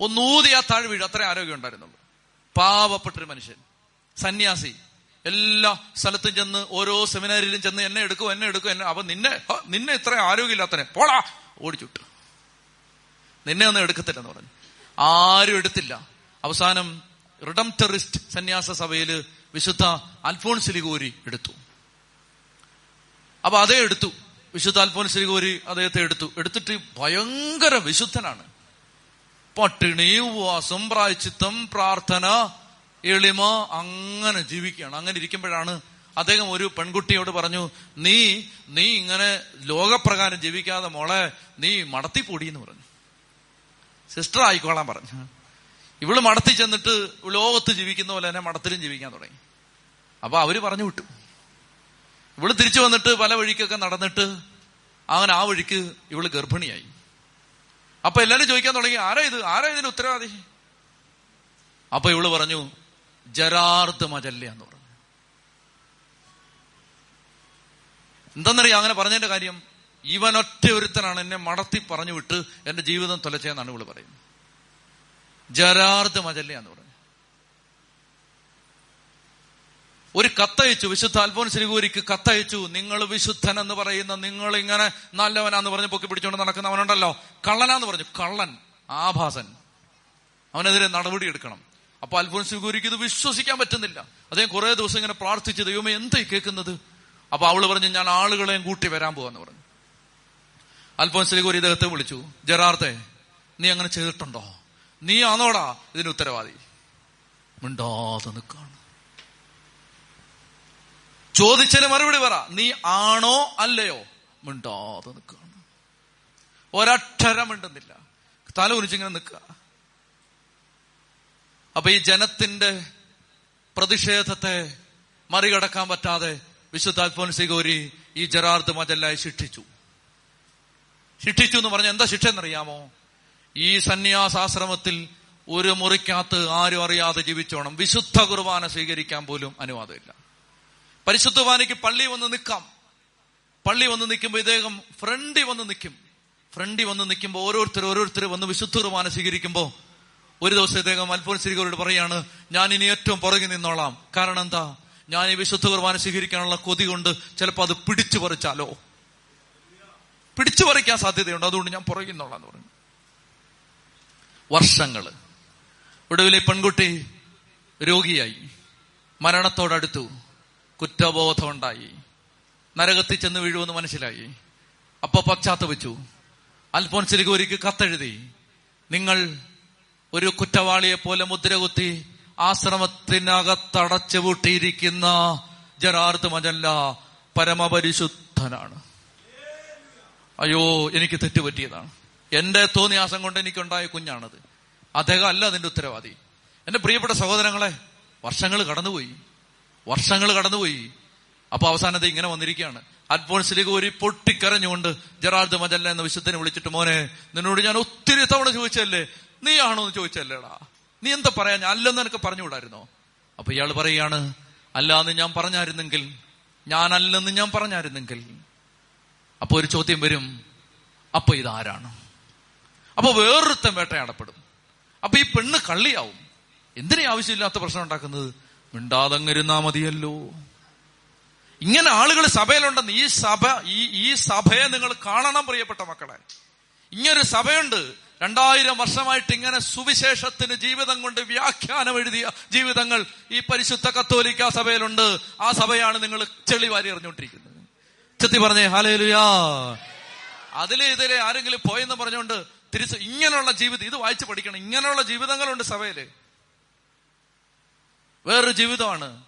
ഒന്നൂതി ആ താഴ്വീഴ് അത്ര ആരോഗ്യം ഉണ്ടായിരുന്നുള്ളൂ. പാവപ്പെട്ടൊരു മനുഷ്യൻ. സന്യാസി. എല്ലാ സ്ഥലത്തും ചെന്ന് ഓരോ സെമിനാരിലും ചെന്ന് എന്നെ എടുക്കും എന്നെ എടുക്കും എന്നെ അപ്പൊ നിന്നെ നിന്നെ ഇത്ര ആരോഗ്യമില്ലാത്തനെ പോളാ ഓടിച്ചുട്ടു നിന്നെ ഒന്നും എടുക്കത്തില്ലെന്ന് പറഞ്ഞു. ആരും എടുത്തില്ല. അവസാനം റിഡംറ്ററിസ്റ്റ് സന്യാസ സഭയിൽ വിശുദ്ധ അൽഫോൺസ് ലിഗോരി എടുത്തു. അപ്പൊ അതേ എടുത്തു. വിശുദ്ധ അൽഫോൺസ് ലിഗോരി അദ്ദേഹത്തെ എടുത്തു. എടുത്തിട്ട് ഭയങ്കര വിശുദ്ധനാണ്. പട്ടിണി ഉപവാസം പ്രായച്ചിത്തം പ്രാർത്ഥന എളിമ അങ്ങനെ ജീവിക്കുകയാണ്. അങ്ങനെ ഇരിക്കുമ്പോഴാണ് അദ്ദേഹം ഒരു പെൺകുട്ടിയോട് പറഞ്ഞു നീ നീ ഇങ്ങനെ ലോകപ്രകാരം ജീവിക്കാതെ മോളെ നീ മടത്തി പൊടി എന്ന് പറഞ്ഞു. സിസ്റ്റർ ആയിക്കോളാൻ പറഞ്ഞു. ഇവൾ മടത്തി ചെന്നിട്ട് ലോകത്ത് ജീവിക്കുന്ന പോലെ തന്നെ മടത്തിലും ജീവിക്കാൻ തുടങ്ങി. അപ്പൊ അവർ പറഞ്ഞു വിട്ടു. ഇവൾ തിരിച്ചു വന്നിട്ട് പല വഴിക്കൊക്കെ നടന്നിട്ട് അങ്ങനെ ആ വഴിക്ക് ഇവൾ ഗർഭിണിയായി. അപ്പൊ എല്ലാരും ചോദിക്കാൻ തുടങ്ങി ആരാ ഇത്? ആരാ ഇതിന് ഉത്തരവാദി? അപ്പൊ ഇവൾ പറഞ്ഞു ജരാർദ്ദ മജല്ല എന്ന് പറഞ്ഞു. എന്തെന്നറിയാം അങ്ങനെ പറഞ്ഞതിന്റെ കാര്യം? ഇവനൊറ്റ ഒരുത്തനാണ് എന്നെ മടത്തി പറഞ്ഞു വിട്ട് എന്റെ ജീവിതം തൊലച്ചെന്നാണ് ഇവൾ പറയുന്നത്. ജരാർദ് മജല്ല എന്ന് പറഞ്ഞു. ഒരു കത്തയച്ചു വിശുദ്ധ അൽഫോൻ ശ്രീകൂരിക്ക് കത്തയച്ചു നിങ്ങൾ വിശുദ്ധൻ എന്ന് പറയുന്ന നിങ്ങൾ ഇങ്ങനെ നല്ലവനാന്ന് പറഞ്ഞ് പൊക്കി പിടിച്ചുകൊണ്ട് നടക്കുന്നവനുണ്ടല്ലോ. കള്ളനാന്ന് പറഞ്ഞു. കള്ളൻ ആഭാസൻ. അവനെതിരെ നടപടി എടുക്കണം. അപ്പൊ അൽഫോൻസ് ലിഗൂരിക്ക് ഇത് വിശ്വസിക്കാൻ പറ്റുന്നില്ല. അദ്ദേഹം കുറെ ദിവസം ഇങ്ങനെ പ്രാർത്ഥിച്ചു ദൈവമേ എന്തായി കേൾക്കുന്നത്? അപ്പൊ അവൾ പറഞ്ഞു ഞാൻ ആളുകളെയും കൂട്ടി വരാൻ പോവാന്ന് പറഞ്ഞു. അൽഫോൻസ് ലിഗൂരി ഇദ്ദേഹത്തെ വിളിച്ചു. ജെറാർത്തെ നീ അങ്ങനെ ചെയ്തിട്ടുണ്ടോ? നീ ആണോടാ ഇതിന് ഉത്തരവാദി. മിണ്ടാതെ നിൽക്കാണ് ചോദിച്ചതിന് മറുപടി പറ നീ ആണോ അല്ലയോ? മിണ്ടാതെ നിൽക്കാണ് ഒരക്ഷരം മിണ്ടുന്നില്ല. തല ഉരിച്ചിങ്ങനെ നിൽക്കുക. അപ്പൊ ഈ ജനത്തിന്റെ പ്രതിഷേധത്തെ മറികടക്കാൻ പറ്റാതെ വിശുദ്ധ അൽഫോൻസി ഗോരി ഈ ജറാർദ് മജല്ലായി ശിക്ഷിച്ചു. ശിക്ഷിച്ചു എന്ന് പറഞ്ഞ എന്താ ശിക്ഷ എന്നറിയാമോ? ഈ സന്യാസാശ്രമത്തിൽ ഒരു മുറിക്കകത്ത് ആരും അറിയാതെ ജീവിച്ചോണം. വിശുദ്ധ കുർബാന സ്വീകരിക്കാൻ പോലും അനുവാദമില്ല. പരിശുദ്ധ കുർബാനയ്ക്ക് പള്ളി വന്ന് നിൽക്കാം. പള്ളി വന്ന് നിൽക്കുമ്പോൾ ഇദ്ദേഹം ഫ്രണ്ടി വന്ന് നിൽക്കും. ഫ്രണ്ടി വന്ന് നിൽക്കുമ്പോൾ ഓരോരുത്തർ ഓരോരുത്തർ വന്ന് വിശുദ്ധ കുർബാന സ്വീകരിക്കുമ്പോൾ ഒരു ദിവസം ഇദ്ദേഹം അൽഫോൻസിരികളോട് പറയാണ് ഞാൻ ഇനി ഏറ്റവും പുറകെ നിന്നോളാം. കാരണം എന്താ? ഞാൻ ഈ വിശുദ്ധ കുർബാന സ്വീകരിക്കാനുള്ള കൊതി കൊണ്ട് ചിലപ്പോൾ അത് പിടിച്ചു പറിച്ചാലോ? പിടിച്ചു പറിക്കാൻ സാധ്യതയുണ്ട്. അതുകൊണ്ട് ഞാൻ പുറകെ നിന്നോളാം എന്ന് പറഞ്ഞു. വർഷങ്ങൾ ഒടുവിലെ പെൺകുട്ടി രോഗിയായി. മരണത്തോടടുത്തു കുറ്റബോധം ഉണ്ടായി. നരകത്തിൽ ചെന്ന് വീഴുമെന്ന് മനസ്സിലായി. അപ്പൊ പശ്ചാത്തപിച്ചു. അൽഫോൻസിലേക്ക് ഒരിക്കൽ കത്തെഴുതി നിങ്ങൾ ഒരു കുറ്റവാളിയെ പോലെ മുദ്രകുത്തി ആശ്രമത്തിനകത്തടച്ചു പൂട്ടിയിരിക്കുന്ന ജറാർത്ത് മജല്ല പരമപരിശുദ്ധനാണ്. അയ്യോ എനിക്ക് തെറ്റുപറ്റിയതാണ്. എന്റെ തോന്നിയാസം കൊണ്ട് എനിക്കുണ്ടായ കുഞ്ഞാണത്. അദ്ദേഹം അല്ല അതിന്റെ ഉത്തരവാദി. എന്റെ പ്രിയപ്പെട്ട സഹോദരങ്ങളെ വർഷങ്ങൾ കടന്നുപോയി. വർഷങ്ങൾ കടന്നുപോയി. അപ്പൊ അവസാനത്തെ ഇങ്ങനെ വന്നിരിക്കുകയാണ്. അൽഫോൺസിലേക്ക് ഒരു പൊട്ടിക്കരഞ്ഞുകൊണ്ട് ജറാർദ് മജല്ല എന്ന വിശുദ്ധനെ വിളിച്ചിട്ട് മോനെ നിന്നോട് ഞാൻ ഒത്തിരി തവണ ചോദിച്ചല്ലേ നീ ആണോ എന്ന് ചോദിച്ചല്ലേടാ. നീ എന്താ പറയാ? ഞാൻ അല്ലെന്ന് എനിക്ക് പറഞ്ഞുകൂടായിരുന്നോ? അപ്പൊ ഇയാൾ പറയാണ് അല്ലാന്ന് ഞാൻ പറഞ്ഞായിരുന്നെങ്കിൽ ഞാനല്ലെന്ന് ഞാൻ പറഞ്ഞായിരുന്നെങ്കിൽ. അപ്പൊ ഒരു ചോദ്യം വരും അപ്പൊ ഇതാരാണ്? അപ്പൊ വേറൊരുത്തൻ വേട്ടയാടപ്പെടും. അപ്പൊ ഈ പെണ്ണ് കള്ളിയാവും. എന്തിനാ ആവശ്യമില്ലാത്ത പ്രശ്നം ഉണ്ടാക്കുന്നത്? മിണ്ടാതങ്ങിരുന്നാ മതിയല്ലോ. ഇങ്ങനെ ആളുകൾ സഭയിലുണ്ടെന്ന് ഈ സഭ ഈ ഈ സഭയെ നിങ്ങൾ കാണണം പ്രിയപ്പെട്ട മക്കളെ. ഇങ്ങനൊരു സഭയുണ്ട്. രണ്ടായിരം വർഷമായിട്ട് ഇങ്ങനെ സുവിശേഷത്തിന് ജീവിതം കൊണ്ട് വ്യാഖ്യാനം എഴുതിയ ജീവിതങ്ങൾ ഈ പരിശുദ്ധ കത്തോലിക്ക സഭയിലുണ്ട്. ആ സഭയാണ് നിങ്ങൾ ചെളി വാരി എറിഞ്ഞുകൊണ്ടിരിക്കുന്നത്. ചെത്തി പറഞ്ഞേ ഹാലേലുയാ അതിലെ ഇതിലെ ആരെങ്കിലും പോയെന്ന് പറഞ്ഞുകൊണ്ട് തിരിച്ച് ഇങ്ങനെയുള്ള ജീവിതം ഇത് വായിച്ചു പഠിക്കണം. ഇങ്ങനെയുള്ള ജീവിതങ്ങളുണ്ട് സഭയിൽ. വേറൊരു ജീവിതമാണ്.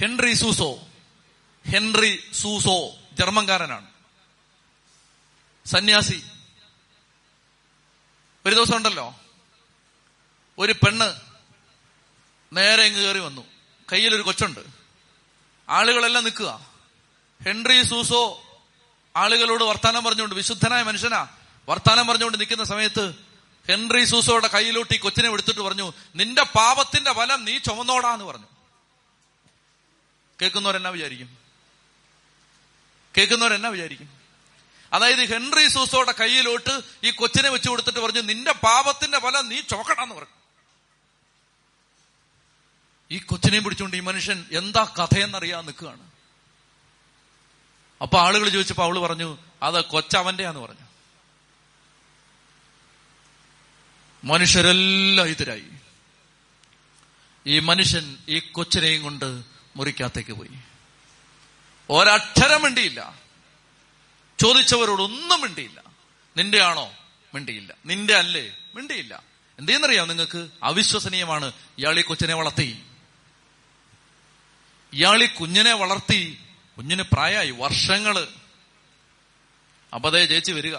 Henry Suso. ഹെൻറി സൂസോ ജർമ്മൻകാരനാണ്. സന്യാസി. ഒരു ദിവസം ഉണ്ടല്ലോ. ഒരു പെണ്ണ് നേരെ ഇങ്ങ് കയറി വന്നു. കയ്യിലൊരു കൊച്ചുണ്ട്. ആളുകളെല്ലാം നിൽക്കുക. ഹെൻറി സൂസോ ആളുകളോട് വർത്താനം പറഞ്ഞുകൊണ്ട് വിശുദ്ധനായ മനുഷ്യനാ വർത്താനം പറഞ്ഞുകൊണ്ട് നിൽക്കുന്ന സമയത്ത് ഹെൻറി സൂസോയുടെ കയ്യിലോട്ട് ഈ കൊച്ചിനെ എടുത്തിട്ട് പറഞ്ഞു നിന്റെ പാപത്തിന്റെ ഫലം നീ ചുമന്നോടാന്ന് പറഞ്ഞു. കേൾക്കുന്നവരെന്നാ വിചാരിക്കും? കേൾക്കുന്നവരെന്നാ വിചാരിക്കും? അതായത് ഹെൻറി സൂസോയുടെ കയ്യിലോട്ട് ഈ കൊച്ചിനെ വെച്ചു കൊടുത്തിട്ട് പറഞ്ഞു നിന്റെ പാപത്തിന്റെ ഫലം നീ ചോക്കണമെന്ന് പറഞ്ഞു. ഈ കൊച്ചിനെയും പിടിച്ചുകൊണ്ട് ഈ മനുഷ്യൻ എന്താ കഥയെന്നറിയാൻ നിൽക്കുകയാണ്. അപ്പൊ ആളുകൾ ചോദിച്ചപ്പോ അവൾ പറഞ്ഞു അത് കൊച്ചവന്റെയാന്ന് പറഞ്ഞു. മനുഷ്യരെല്ലാം എതിരായി. ഈ മനുഷ്യൻ ഈ കൊച്ചിനെയും കൊണ്ട് മുറിക്കകത്തേക്ക് പോയി. ഒരക്ഷരം മിണ്ടിയില്ല. ചോദിച്ചവരോട് ഒന്നും മിണ്ടിയില്ല. നിന്റെ ആണോ മിണ്ടിയില്ല. നിന്റെ അല്ലേ? മിണ്ടിയില്ല. എന്തേന്നറിയാം നിങ്ങൾക്ക്? അവിശ്വസനീയമാണ്. ഇയാൾ ഈ കൊച്ചിനെ വളർത്തി. ഇയാൾ ഈ കുഞ്ഞിനെ വളർത്തി. കുഞ്ഞിന് പ്രായമായി. വർഷങ്ങൾ. അപ്പതേ ചേച്ചി വരിക.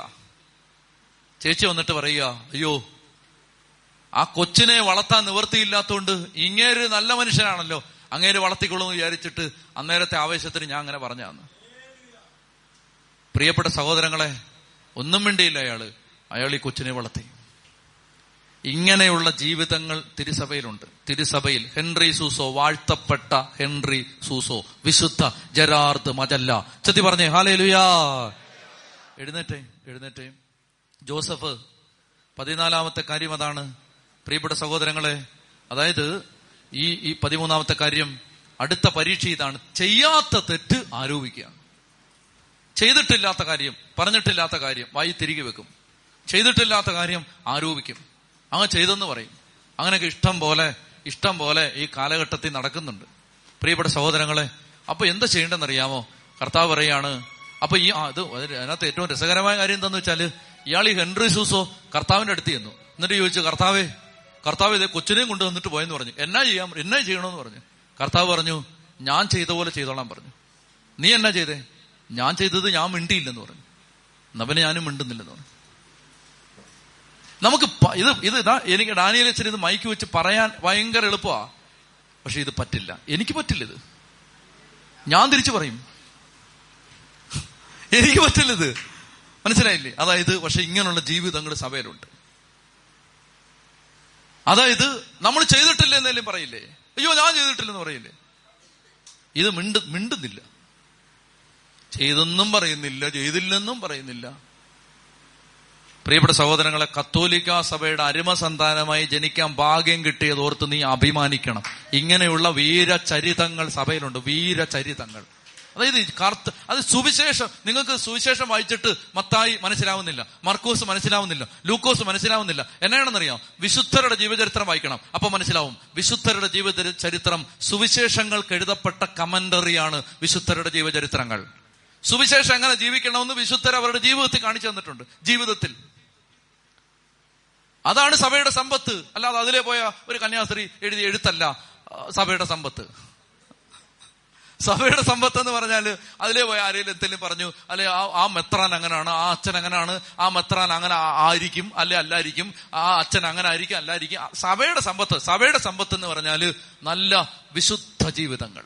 ചേച്ചി വന്നിട്ട് പറയുക അയ്യോ ആ കൊച്ചിനെ വളർത്താൻ നിവൃത്തിയില്ലാത്തോണ്ട് ഇങ്ങേര് നല്ല മനുഷ്യനാണല്ലോ. അങ്ങേര് വളർത്തിക്കൊള്ളുമെന്ന് വിചാരിച്ചിട്ട് അന്നേരത്തെ ആവേശത്തിന് ഞാൻ അങ്ങനെ പറഞ്ഞാന്ന് പ്രിയപ്പെട്ട സഹോദരങ്ങളെ ഒന്നും വേണ്ടിയില്ല അയാൾ. അയാൾ ഈ കൊച്ചിനെ വളർത്തി. ഇങ്ങനെയുള്ള ജീവിതങ്ങൾ തിരുസഭയിലുണ്ട്. തിരുസഭയിൽ ഹെൻറി സൂസോ വാഴ്ത്തപ്പെട്ട ഹെൻറി സൂസോ വിശുദ്ധ ജരാർദ് മജല്ല. ചെത്തി പറഞ്ഞേ ഹാലേ ലുയാ എഴുന്നേറ്റേ എഴുന്നേറ്റേ. ജോസഫ് പതിനാലാമത്തെ കാര്യം അതാണ്. പ്രിയപ്പെട്ട സഹോദരങ്ങളെ അതായത് ഈ ഈ പതിമൂന്നാമത്തെ കാര്യം അടുത്ത പരീക്ഷ ഇതാണ്. ചെയ്യാത്ത തെറ്റ് ആരോപിക്കുകയാണ് ചെയ്തിട്ടില്ലാത്ത കാര്യം പറഞ്ഞിട്ടില്ലാത്ത കാര്യം വായി തിരികെ വെക്കും. ചെയ്തിട്ടില്ലാത്ത കാര്യം ആരോപിക്കും. അങ്ങ് ചെയ്തെന്ന് പറയും. അങ്ങനെയൊക്കെ ഇഷ്ടം പോലെ ഇഷ്ടം പോലെ ഈ കാലഘട്ടത്തിൽ നടക്കുന്നുണ്ട്. പ്രിയപ്പെട്ട സഹോദരങ്ങളെ അപ്പൊ എന്താ ചെയ്യേണ്ടതെന്നറിയാമോ കർത്താവ് പറയാണ് അപ്പൊ ഈ അത് അതിനകത്ത് ഏറ്റവും രസകരമായ കാര്യം എന്താന്ന് വെച്ചാൽ ഇയാൾ ഈ ഹെൻറി സൂസോ കർത്താവിന്റെ അടുത്ത് ചെന്നു. എന്നിട്ട് ചോദിച്ചു കർത്താവേ കർത്താവ് ഇതേ കൊച്ചിനെയും കൊണ്ട് വന്നിട്ട് പോയെന്ന് പറഞ്ഞു. എന്നാ ചെയ്യാം? എന്നാ ചെയ്യണമെന്ന് പറഞ്ഞു. കർത്താവ് പറഞ്ഞു ഞാൻ ചെയ്ത പോലെ ചെയ്തോളാം പറഞ്ഞു. നീ എന്നാ ചെയ്തേ? ഞാൻ ചെയ്തത് ഞാൻ മിണ്ടിയില്ലെന്ന് പറഞ്ഞു. നവനെ ഞാനും മിണ്ടുന്നില്ലെന്ന് പറഞ്ഞു. നമുക്ക് ഇത് ഇത് ഇതാ എനിക്ക് ഡാനിയൽ അച്ഛൻ ഇത് മൈക്ക് വെച്ച് പറയാൻ ഭയങ്കര എളുപ്പമാ പക്ഷെ ഇത് പറ്റില്ല. എനിക്ക് പറ്റില്ല ഇത്. ഞാൻ തിരിച്ചു പറയും. എനിക്ക് പറ്റില്ല ഇത്. മനസ്സിലായില്ലേ? അതായത് പക്ഷെ ഇങ്ങനെയുള്ള ജീവിതങ്ങൾ സഭയിലുണ്ട്. അതായത് നമ്മൾ ചെയ്തിട്ടില്ല എന്നേലും പറയില്ലേ? അയ്യോ ഞാൻ ചെയ്തിട്ടില്ലെന്ന് പറയില്ലേ? ഇത് മിണ്ട് മിണ്ടുന്നില്ല. ചെയ്തെന്നും പറയുന്നില്ല ചെയ്തില്ലെന്നും പറയുന്നില്ല. പ്രിയപ്പെട്ട സഹോദരങ്ങളെ കത്തോലിക്ക സഭയുടെ അരുമ സന്താനമായി ജനിക്കാൻ ഭാഗ്യം കിട്ടിയത് ഓർത്ത് നീ അഭിമാനിക്കണം. ഇങ്ങനെയുള്ള വീരചരിതങ്ങൾ സഭയിലുണ്ട്. വീരചരിതങ്ങൾ. അതായത് കർത്ത് അത് സുവിശേഷം നിങ്ങൾക്ക് സുവിശേഷം വായിച്ചിട്ട് മത്തായി മനസ്സിലാവുന്നില്ല മർക്കോസ് മനസ്സിലാവുന്നില്ല ലൂക്കോസ് മനസ്സിലാവുന്നില്ല. എന്നാണെന്നറിയാം വിശുദ്ധരുടെ ജീവചരിത്രം വായിക്കണം. അപ്പൊ മനസ്സിലാവും. വിശുദ്ധരുടെ ജീവചരിത്രം സുവിശേഷങ്ങൾക്ക് എഴുതപ്പെട്ട കമന്ററിയാണ് വിശുദ്ധരുടെ ജീവചരിത്രങ്ങൾ. സുവിശേഷം എങ്ങനെ ജീവിക്കണമെന്ന് വിശുദ്ധർ അവരുടെ ജീവിതത്തിൽ കാണിച്ചു തന്നിട്ടുണ്ട്. ജീവിതത്തിൽ. അതാണ് സഭയുടെ സമ്പത്ത്. അല്ലാതെ അതിലെ പോയ ഒരു കന്യാസ്ത്രീ എഴുതിയ എഴുത്തല്ല സഭയുടെ സമ്പത്ത്. സഭയുടെ സമ്പത്ത് എന്ന് പറഞ്ഞാൽ അതിലേ പോയ ആരെങ്കിലും എന്തെങ്കിലും പറഞ്ഞു അല്ലെ ആ മെത്രാൻ അങ്ങനെയാണ് ആ അച്ഛൻ അങ്ങനെയാണ് ആ മെത്രാൻ അങ്ങനെ ആയിരിക്കും അല്ലെ അല്ലായിരിക്കും ആ അച്ഛൻ അങ്ങനെ ആയിരിക്കും അല്ലായിരിക്കും സഭയുടെ സമ്പത്ത് സഭയുടെ സമ്പത്ത് എന്ന് പറഞ്ഞാൽ നല്ല വിശുദ്ധ ജീവിതങ്ങൾ.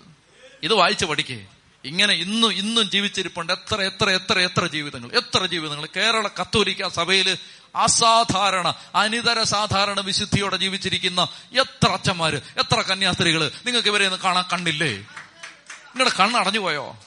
ഇത് വായിച്ചു പഠിക്കേ. ഇങ്ങനെ ഇന്നും ഇന്നും ജീവിച്ചിരിപ്പുണ്ട്. എത്ര എത്ര എത്ര എത്ര ജീവിതങ്ങൾ. എത്ര ജീവിതങ്ങൾ. കേരള കത്തോലിക്ക സഭയിൽ അസാധാരണ അനിതര സാധാരണ വിശുദ്ധിയോടെ ജീവിച്ചിരിക്കുന്ന എത്ര അച്ഛന്മാര് എത്ര കന്യാസ്ത്രീകൾ. നിങ്ങൾക്ക് ഇവരെ ഒന്ന് കാണാൻ കണ്ണില്ലേ? നിങ്ങളുടെ കണ്ണടഞ്ഞു പോയോ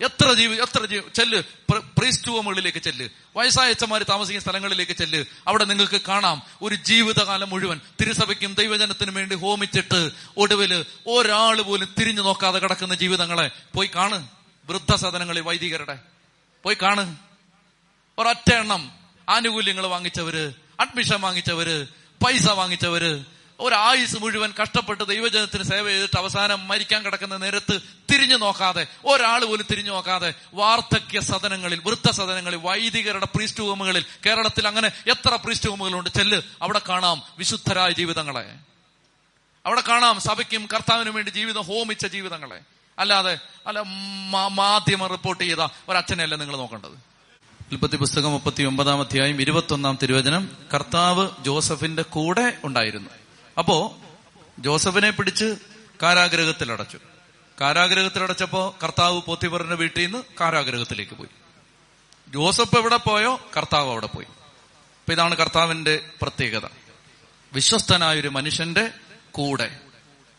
എത്ര ജീവി എത്ര ജീവി ചെല്ല്. പ്രീസ്റ്റ് ഹോമുകളിലേക്ക് ചെല്ല്. വയസ്സായ അച്ഛന്മാര് താമസിക്കുന്ന സ്ഥലങ്ങളിലേക്ക് ചെല്ല്. അവിടെ നിങ്ങൾക്ക് കാണാം ഒരു ജീവിതകാലം മുഴുവൻ തിരുസഭയ്ക്കും ദൈവജനത്തിനും വേണ്ടി ഹോമിച്ചിട്ട് ഒടുവിൽ ഒരാൾ പോലും തിരിഞ്ഞു നോക്കാതെ കിടക്കുന്ന ജീവിതങ്ങളെ പോയി കാണ്. വൃദ്ധസദനങ്ങളിൽ വൈദികരുടെ. പോയി കാണ്. ഒരൊറ്റ എണ്ണം ആനുകൂല്യങ്ങൾ വാങ്ങിച്ചവര് അഡ്മിഷൻ വാങ്ങിച്ചവര് പൈസ വാങ്ങിച്ചവര് ഒരായുസ് മുഴുവൻ കഷ്ടപ്പെട്ട് ദൈവജനത്തിന് സേവ ചെയ്തിട്ട് അവസാനം മരിക്കാൻ കിടക്കുന്ന നേരത്ത് തിരിഞ്ഞു നോക്കാതെ ഒരാൾ പോലും തിരിഞ്ഞു നോക്കാതെ വാർദ്ധക്യ സദനങ്ങളിൽ വൃദ്ധ സദനങ്ങളിൽ വൈദികരുടെ പ്രീസ്റ്റ് കേരളത്തിൽ അങ്ങനെ എത്ര പ്രീസ്റ്റ് ഹോമുകളുണ്ട് ചെല്ല് അവിടെ കാണാം വിശുദ്ധരായ ജീവിതങ്ങളെ. അവിടെ കാണാം സഭയ്ക്കും കർത്താവിനും വേണ്ടി ജീവിതം ഹോമിച്ച ജീവിതങ്ങളെ. അല്ലാതെ അല്ല മാധ്യമം റിപ്പോർട്ട് ചെയ്ത ഒരച്ഛനെയല്ല നിങ്ങൾ നോക്കേണ്ടത്? ഉൽപ്പത്തി പുസ്തകം മുപ്പത്തി ഒമ്പതാം അധ്യായം ഇരുപത്തി ഒന്നാം തിരുവചനം കർത്താവ് ജോസഫിന്റെ കൂടെ ഉണ്ടായിരുന്നു. അപ്പോ ജോസഫിനെ പിടിച്ച് കാരാഗ്രഹത്തിൽ അടച്ചു കാരാഗ്രഹത്തിൽ അടച്ചപ്പോ കർത്താവ് പോത്തിഫറിന്റെ വീട്ടിൽ നിന്ന് കാരാഗ്രഹത്തിലേക്ക് പോയി. ജോസഫ് എവിടെ പോയോ കർത്താവ് അവിടെ പോയി. അപ്പൊ ഇതാണ് കർത്താവിന്റെ പ്രത്യേകത. വിശ്വസ്തനായൊരു മനുഷ്യന്റെ കൂടെ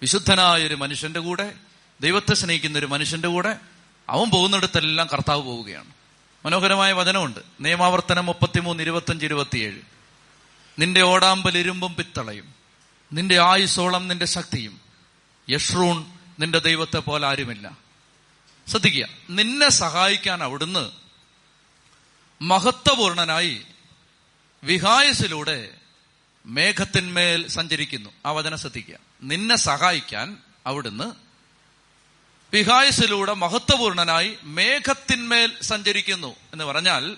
വിശുദ്ധനായൊരു മനുഷ്യന്റെ കൂടെ ദൈവത്തെ സ്നേഹിക്കുന്ന ഒരു മനുഷ്യന്റെ കൂടെ അവൻ പോകുന്നിടത്തെല്ലാം കർത്താവ് പോവുകയാണ്. മനോഹരമായ വചനമുണ്ട്. നിയമാവർത്തനം മുപ്പത്തിമൂന്ന് ഇരുപത്തഞ്ച് ഇരുപത്തിയേഴ്. നിന്റെ ഓടാമ്പൽ ഇരുമ്പും പിത്തളയും. നിന്റെ ആയുസോളം നിന്റെ ശക്തിയും. യഷ്റൂൺ നിന്റെ ദൈവത്തെ പോലെ ആരുമില്ല. ശ്രദ്ധിക്കുക നിന്നെ സഹായിക്കാൻ അവിടുന്ന് മഹത്വപൂർണനായി വിഹായസിലൂടെ മേഘത്തിന്മേൽ സഞ്ചരിക്കുന്നു. ആ വചനം ശ്രദ്ധിക്കുക നിന്നെ സഹായിക്കാൻ അവിടുന്ന് വിഹായസിലൂടെ മഹത്വപൂർണനായി മേഘത്തിന്മേൽ സഞ്ചരിക്കുന്നു എന്ന് പറഞ്ഞാൽ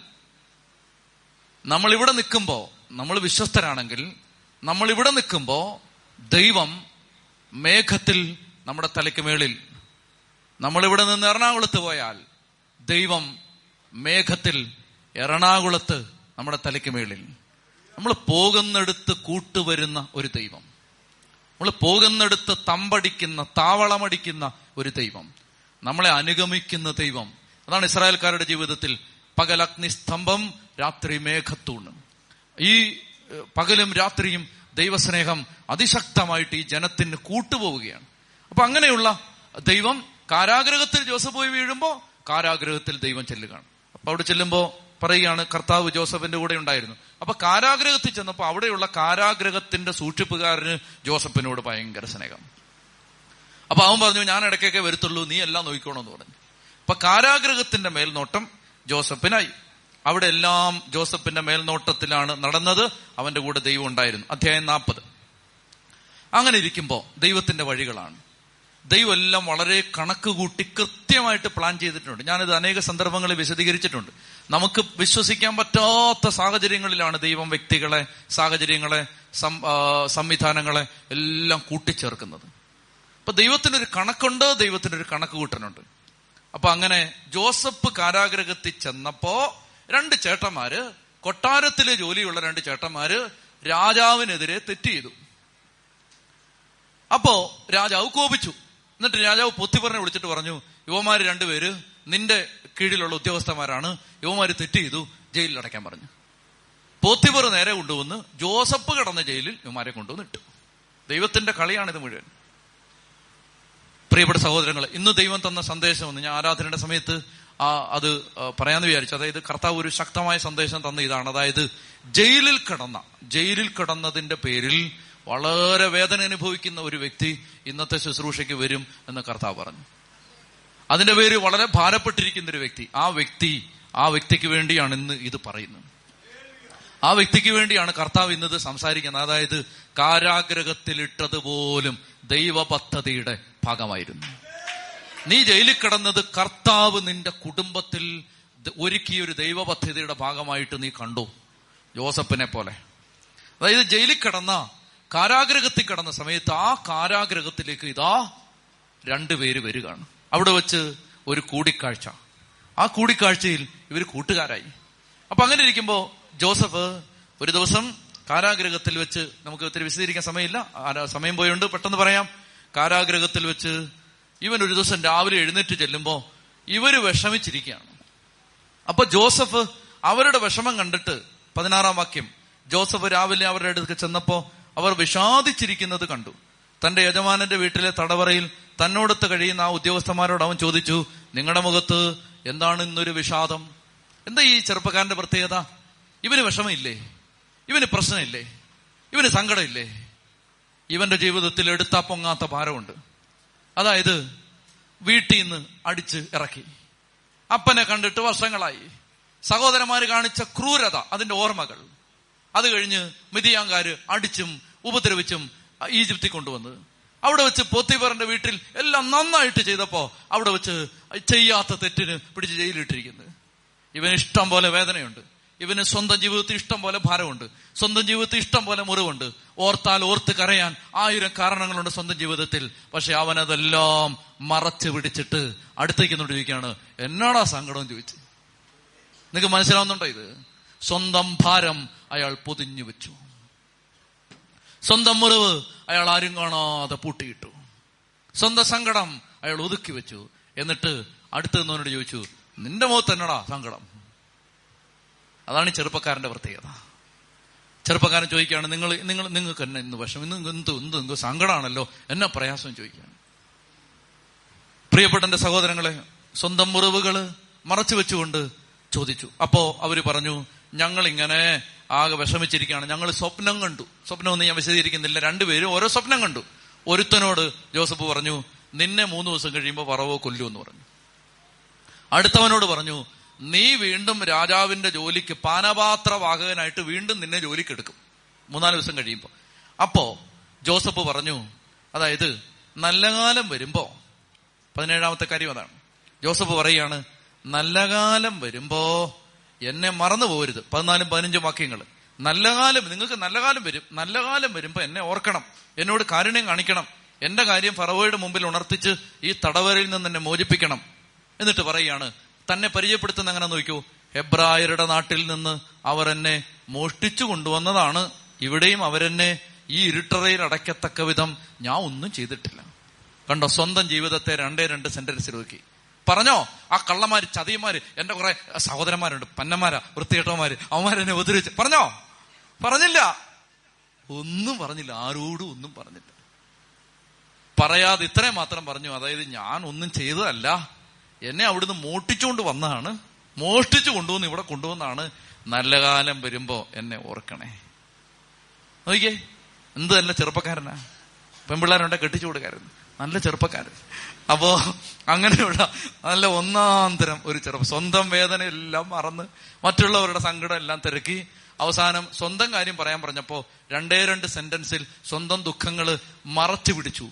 നമ്മൾ ഇവിടെ നിൽക്കുമ്പോ നമ്മൾ വിശ്വസ്തരാണെങ്കിൽ നമ്മൾ ഇവിടെ നിൽക്കുമ്പോ ദൈവം മേഘത്തിൽ നമ്മുടെ തലയ്ക്ക് മേളിൽ. നമ്മളിവിടെ നിന്ന് എറണാകുളത്ത് പോയാൽ ദൈവം മേഘത്തിൽ എറണാകുളത്ത് നമ്മുടെ തലയ്ക്ക് മേളിൽ. നമ്മൾ പോകുന്നിടത്ത് കൂട്ടുവരുന്ന ഒരു ദൈവം. നമ്മൾ പോകുന്നിടത്ത് തമ്പടിക്കുന്ന താവളമടിക്കുന്ന ഒരു ദൈവം. നമ്മളെ അനുഗമിക്കുന്ന ദൈവം. അതാണ് ഇസ്രായേൽക്കാരുടെ ജീവിതത്തിൽ പകൽ അഗ്നിസ്തംഭം രാത്രി മേഘത്തൂണ്. ഈ പകലും രാത്രിയും ദൈവസ്നേഹം അതിശക്തമായിട്ട് ഈ ജനത്തിന് കൂട്ടുപോവുകയാണ്. അപ്പൊ അങ്ങനെയുള്ള ദൈവം കാരാഗ്രഹത്തിൽ ജോസഫ് പോയി വീഴുമ്പോ കാരാഗ്രഹത്തിൽ ദൈവം ചെല്ലുകയാണ്. അപ്പൊ അവിടെ ചെല്ലുമ്പോൾ പറയുകയാണ് കർത്താവ് ജോസഫിന്റെ കൂടെ ഉണ്ടായിരുന്നു. അപ്പൊ കാരാഗ്രഹത്തിൽ ചെന്നപ്പോൾ അവിടെയുള്ള കാരാഗ്രഹത്തിന്റെ സൂക്ഷിപ്പുകാരന് ജോസഫിനോട് ഭയങ്കര സ്നേഹം. അപ്പൊ അവൻ പറഞ്ഞു ഞാൻ ഇടയ്ക്കൊക്കെ വരുത്തുള്ളൂ നീ എല്ലാം നോക്കിക്കോണമെന്ന് പറഞ്ഞു. അപ്പൊ കാരാഗ്രഹത്തിന്റെ മേൽനോട്ടം ജോസഫിനായി. അവിടെ എല്ലാം ജോസഫിന്റെ മേൽനോട്ടത്തിലാണ് നടന്നത്. അവന്റെ കൂടെ ദൈവം ഉണ്ടായിരുന്നു. അധ്യായം നാൽപ്പത്. അങ്ങനെ ഇരിക്കുമ്പോ ദൈവത്തിന്റെ വഴികളാണ്. ദൈവം എല്ലാം വളരെ കണക്ക് കൂട്ടി കൃത്യമായിട്ട് പ്ലാൻ ചെയ്തിട്ടുണ്ട്. ഞാനിത് അനേക സന്ദർഭങ്ങളിൽ വിശദീകരിച്ചിട്ടുണ്ട്. നമുക്ക് വിശ്വസിക്കാൻ പറ്റാത്ത സാഹചര്യങ്ങളിലാണ് ദൈവം വ്യക്തികളെ സാഹചര്യങ്ങളെ സംവിധാനങ്ങളെ എല്ലാം കൂട്ടിച്ചേർക്കുന്നത്. അപ്പൊ ദൈവത്തിനൊരു കണക്കുണ്ട് ദൈവത്തിനൊരു കണക്ക് കൂട്ടനുണ്ട്. അപ്പൊ അങ്ങനെ ജോസഫ് കാരാഗ്രഹത്തിൽ ചെന്നപ്പോ രണ്ട് ചേട്ടന്മാര് കൊട്ടാരത്തിലെ ജോലിയുള്ള രണ്ട് ചേട്ടന്മാര് രാജാവിനെതിരെ തെറ്റ് ചെയ്തു. അപ്പോ രാജാവ് കോപിച്ചു. എന്നിട്ട് രാജാവ് പൊത്തിപ്പറനെ വിളിച്ചിട്ട് പറഞ്ഞു യുവമാര് രണ്ടുപേര് നിന്റെ കീഴിലുള്ള ഉദ്യോഗസ്ഥന്മാരാണ്. യുവമാര് തെറ്റ് ചെയ്തു ജയിലിൽ അടയ്ക്കാൻ പറഞ്ഞു. പോത്തിപ്പർ നേരെ കൊണ്ടുവന്ന് ജോസഫ് കടന്ന ജയിലിൽ യുവമാരെ കൊണ്ടുവന്ന് ഇട്ടു. ദൈവത്തിന്റെ കളിയാണിത് മുഴുവൻ. പ്രിയപ്പെട്ട സഹോദരങ്ങൾ ഇന്ന് ദൈവം തന്ന സന്ദേശം ഒന്ന്. ഞാൻ ആരാധനയുടെ സമയത്ത് ആ അത് പറയാന്ന് വിചാരിച്ചു. അതായത് കർത്താവ് ഒരു ശക്തമായ സന്ദേശം തന്ന ഇതാണ്. അതായത് ജയിലിൽ കിടന്ന ജയിലിൽ കിടന്നതിന്റെ പേരിൽ വളരെ വേദന അനുഭവിക്കുന്ന ഒരു വ്യക്തി ഇന്നത്തെ ശുശ്രൂഷയ്ക്ക് വരും എന്ന് കർത്താവ് പറഞ്ഞു. അതിന്റെ പേര് വളരെ ഭാരപ്പെട്ടിരിക്കുന്ന ഒരു വ്യക്തി. ആ വ്യക്തി ആ വ്യക്തിക്ക് വേണ്ടിയാണ് ഇന്ന് ഇത് പറയുന്നത്. ആ വ്യക്തിക്ക് വേണ്ടിയാണ് കർത്താവ് ഇന്നത് സംസാരിക്കുന്നത്. അതായത് കാരാഗ്രഹത്തിലിട്ടതുപോലും ദൈവ പദ്ധതിയുടെ ഭാഗമായിരുന്നു. നീ ജയിലിൽ കിടന്നത് കർത്താവ് നിന്റെ കുടുംബത്തിൽ ഒരുക്കിയ ഒരു ദൈവ പദ്ധതിയുടെ ഭാഗമായിട്ട് നീ കണ്ടു. ജോസഫിനെ പോലെ. അതായത് ജയിലിൽ കിടന്ന കാരാഗ്രഹത്തിൽ കിടന്ന സമയത്ത് ആ കാരാഗ്രഹത്തിലേക്ക് ഇതാ രണ്ടുപേര് വരികയാണ്. അവിടെ വെച്ച് ഒരു കൂടിക്കാഴ്ച. ആ കൂടിക്കാഴ്ചയിൽ ഇവർ കൂട്ടുകാരായി. അപ്പൊ അങ്ങനെ ഇരിക്കുമ്പോ ജോസഫ് ഒരു ദിവസം കാരാഗ്രഹത്തിൽ വെച്ച് നമുക്ക് ഒത്തിരി വിശദീകരിക്കാൻ സമയമില്ല. സമയം പോയുണ്ട് പെട്ടെന്ന് പറയാം. കാരാഗ്രഹത്തിൽ വെച്ച് ഇവൻ ഒരു ദിവസം രാവിലെ എഴുന്നേറ്റ് ചെല്ലുമ്പോ ഇവർ വിഷമിച്ചിരിക്കുകയാണ്. അപ്പൊ ജോസഫ് അവരുടെ വിഷമം കണ്ടിട്ട് പതിനാറാം വാക്യം ജോസഫ് രാവിലെ അവരുടെ അടുത്ത് ചെന്നപ്പോ അവർ വിഷാദിച്ചിരിക്കുന്നത് കണ്ടു. തന്റെ യജമാനന്റെ വീട്ടിലെ തടവറയിൽ തന്നോടത്ത് കഴിയുന്ന ആ ഉദ്യോഗസ്ഥന്മാരോട് അവൻ ചോദിച്ചു നിങ്ങളുടെ മുഖത്ത് എന്താണ് ഇന്നൊരു വിഷാദം? എന്താ ഈ ചെറുപ്പക്കാരന്റെ പ്രത്യേകത? ഇവന് വിഷമമില്ലേ? ഇവന് പ്രശ്നമില്ലേ? ഇവന് സങ്കടമില്ലേ? ഇവന്റെ ജീവിതത്തിൽ എടുത്താ പൊങ്ങാത്ത ഭാരമുണ്ട്. അതായത് വീട്ടിൽ നിന്ന് അടിച്ച് ഇറക്കി. അപ്പനെ കണ്ടിട്ട് വർഷങ്ങളായി. സഹോദരന്മാര് കാണിച്ച ക്രൂരത അതിന്റെ ഓർമ്മകൾ. അത് കഴിഞ്ഞ് മിതിയാങ്കാര് അടിച്ചും ഉപദ്രവിച്ചും ഈജിപ്തി കൊണ്ടുവന്നത്. അവിടെ വെച്ച് പോത്തിബറിന്റെ വീട്ടിൽ എല്ലാം നന്നായിട്ട് ചെയ്തപ്പോ അവിടെ വെച്ച് ചെയ്യാത്ത തെറ്റിന് പിടിച്ച് ജയിലിട്ടിരിക്കുന്നത് ഇവന് ഇഷ്ടം പോലെ വേദനയുണ്ട്. ഇവന് സ്വന്തം ജീവിതത്തിൽ ഇഷ്ടം പോലെ ഭാരമുണ്ട്. സ്വന്തം ജീവിതത്തിൽ ഇഷ്ടം പോലെ മുറിവുണ്ട്. ഓർത്താൽ ഓർത്ത് കരയാൻ ആയിരം കാരണങ്ങളുണ്ട് സ്വന്തം ജീവിതത്തിൽ. പക്ഷെ അവനതെല്ലാം മറച്ചു പിടിച്ചിട്ട് അടുത്തേക്ക് ചോദിക്കുകയാണ് എന്നാടാ സങ്കടം ചോദിച്ചു? നിങ്ങൾക്ക് മനസ്സിലാവുന്നുണ്ടോ ഇത്? സ്വന്തം ഭാരം അയാൾ പൊതിഞ്ഞു വെച്ചു. സ്വന്തം മുറിവ് അയാൾ ആരും കാണാതെ പൂട്ടിയിട്ടു. സ്വന്തം സങ്കടം അയാൾ ഒതുക്കി വെച്ചു. എന്നിട്ട് അടുത്ത് നിന്നവനോട് ചോദിച്ചു നിന്റെ മുഖത്ത് എന്നടാ സങ്കടം? അതാണ് ചെറുപ്പക്കാരന്റെ പ്രത്യേകത. ചെറുപ്പക്കാരൻ ചോദിക്കുകയാണ് നിങ്ങൾ നിങ്ങൾ നിങ്ങൾക്ക് എന്നെ ഇന്ന് വിഷം ഇന്ന് എന്ത് എന്ത് എന്ത് സങ്കടമാണല്ലോ എന്നെ പ്രയാസം ചോദിക്കുകയാണ്. പ്രിയപ്പെട്ട എന്റെ സഹോദരങ്ങളെ സ്വന്തം മുറിവുകൾ മറച്ചു വെച്ചുകൊണ്ട് ചോദിച്ചു. അപ്പോ അവർ പറഞ്ഞു ഞങ്ങൾ ഇങ്ങനെ ആകെ വിഷമിച്ചിരിക്കുകയാണ്. ഞങ്ങൾ സ്വപ്നം കണ്ടു. സ്വപ്നമൊന്നും ഞാൻ വിശദീകരിക്കുന്നില്ല. രണ്ടുപേരും ഓരോ സ്വപ്നം കണ്ടു. ഒരുത്തനോട് ജോസഫ് പറഞ്ഞു നിന്നെ മൂന്ന് ദിവസം കഴിയുമ്പോൾ പറവോ കൊല്ലു എന്ന് പറഞ്ഞു. അടുത്തവനോട് പറഞ്ഞു നീ വീണ്ടും രാജാവിന്റെ ജോലിക്ക് പാനപാത്രവാഹകനായിട്ട് വീണ്ടും നിന്നെ ജോലിക്കെടുക്കും മൂന്നാൽ ദിവസം കഴിയുമ്പോൾ അപ്പോ ജോസഫ് പറഞ്ഞു അതായത് നല്ല കാലം വരുമ്പോ പതിനേഴാമത്തെ കാര്യം അതാണ്. ജോസഫ് പറയാണ് നല്ല കാലം വരുമ്പോ എന്നെ മറന്നു പോരുത് പതിനാലും പതിനഞ്ചും വാക്യങ്ങൾ നല്ല കാലം നിങ്ങൾക്ക് നല്ല കാലം വരും. നല്ല കാലം വരുമ്പോ എന്നെ ഓർക്കണം. എന്നോട് കാരുണ്യം കാണിക്കണം. എന്റെ കാര്യം ഫറവോയുടെ മുമ്പിൽ ഉണർത്തിച്ച് ഈ തടവരയിൽ നിന്ന് എന്നെ മോചിപ്പിക്കണം. എന്നിട്ട് പറയുകയാണ് തന്നെ പരിചയപ്പെടുത്തുന്ന എങ്ങനെ നോക്കൂ? ഹെബ്രായരുടെ നാട്ടിൽ നിന്ന് അവർ എന്നെ മോഷ്ടിച്ചു കൊണ്ടുവന്നതാണ്. ഇവിടെയും അവരെന്നെ ഈ ഇരുട്ടറയിൽ അടയ്ക്കത്തക്ക വിധം ഞാൻ ഒന്നും ചെയ്തിട്ടില്ല. കണ്ടോ സ്വന്തം ജീവിതത്തെ രണ്ടേ രണ്ട് സെന്റൻസിൽ നോക്കി പറഞ്ഞോ? ആ കള്ളമാര് ചതിയന്മാര് എന്റെ കുറെ സഹോദരന്മാരുണ്ട് പന്നന്മാരാ വൃത്തികെട്ടവന്മാര് അവന്മാരെന്നെ ഉപദ്രവിച്ച് പറഞ്ഞോ? പറഞ്ഞില്ല. ഒന്നും പറഞ്ഞില്ല. ആരോടും ഒന്നും പറഞ്ഞില്ല. പറയാതെ ഇത്രയും മാത്രം പറഞ്ഞു. അതായത് ഞാൻ ഒന്നും ചെയ്തതല്ല. എന്നെ അവിടുന്ന് മോട്ടിച്ചുകൊണ്ട് വന്നതാണ്. മോഷ്ടിച്ചു കൊണ്ടുവന്ന് ഇവിടെ കൊണ്ടുവന്നാണ്. നല്ല കാലം വരുമ്പോ എന്നെ ഓർക്കണേ. നോക്കിയേ. എന്ത് നല്ല ചെറുപ്പക്കാരനാ. പെൺപിള്ളേരുണ്ടെ കെട്ടിച്ചു കൊടുക്കാരുന്നു നല്ല ചെറുപ്പക്കാരൻ. അപ്പോ അങ്ങനെയുള്ള നല്ല ഒന്നാന്തരം ഒരു ചെറുപ്പം. സ്വന്തം വേദന എല്ലാം മറന്ന് മറ്റുള്ളവരുടെ സങ്കടം എല്ലാം തിരക്കി അവസാനം സ്വന്തം കാര്യം പറയാൻ പറഞ്ഞപ്പോ രണ്ടേ രണ്ട് സെന്റൻസിൽ സ്വന്തം ദുഃഖങ്ങൾ മറച്ചു പിടിച്ചു.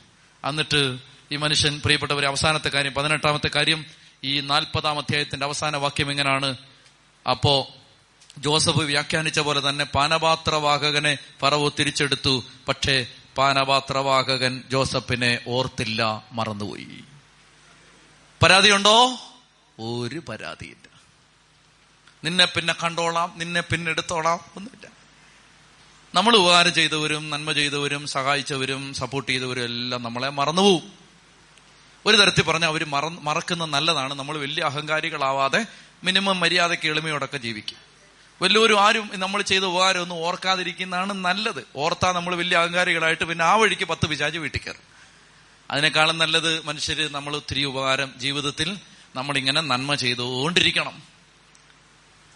എന്നിട്ട് ഈ മനുഷ്യൻ പ്രിയപ്പെട്ടവർ അവസാനത്തെ കാര്യം പതിനെട്ടാമത്തെ കാര്യം ഈ നാൽപ്പതാം അധ്യായത്തിന്റെ അവസാന വാക്യം എങ്ങനെയാണ്? അപ്പോ ജോസഫ് വ്യാഖ്യാനിച്ച പോലെ തന്നെ പാനപാത്രവാഹകനെ ഫറവോ തിരിച്ചെടുത്തു. പക്ഷേ പാനപാത്രവാഹകൻ ജോസഫിനെ ഓർത്തില്ല മറന്നുപോയി. പരാതിയുണ്ടോ? ഒരു പരാതിയില്ല. നിന്നെ പിന്നെ കണ്ടോളാം നിന്നെ പിന്നെ എടുത്തോളാം ഒന്നുമില്ല. നമ്മൾ ഉപകാരം ചെയ്തവരും നന്മ ചെയ്തവരും സഹായിച്ചവരും സപ്പോർട്ട് ചെയ്തവരും എല്ലാം നമ്മളെ മറന്നുപോകും. ഒരു തരത്തിൽ പറഞ്ഞാൽ അവർ മറ മറക്കുന്ന നല്ലതാണ്. നമ്മൾ വലിയ അഹങ്കാരികളാവാതെ മിനിമം മര്യാദയ്ക്ക് എളിമയോടൊക്കെ ജീവിക്കും. വല്ലവരും ആരും നമ്മൾ ചെയ്ത ഉപകാരം ഒന്നും ഓർക്കാതിരിക്കുന്നതാണ് നല്ലത്. ഓർത്താ നമ്മൾ വലിയ അഹങ്കാരികളായിട്ട് പിന്നെ ആ വഴിക്ക് പത്ത് പിശാജ് വീട്ടിൽ കയറും. അതിനേക്കാളും നല്ലത് മനുഷ്യർ നമ്മൾ ഒത്തിരി ഉപകാരം ജീവിതത്തിൽ നമ്മളിങ്ങനെ നന്മ ചെയ്തുകൊണ്ടിരിക്കണം.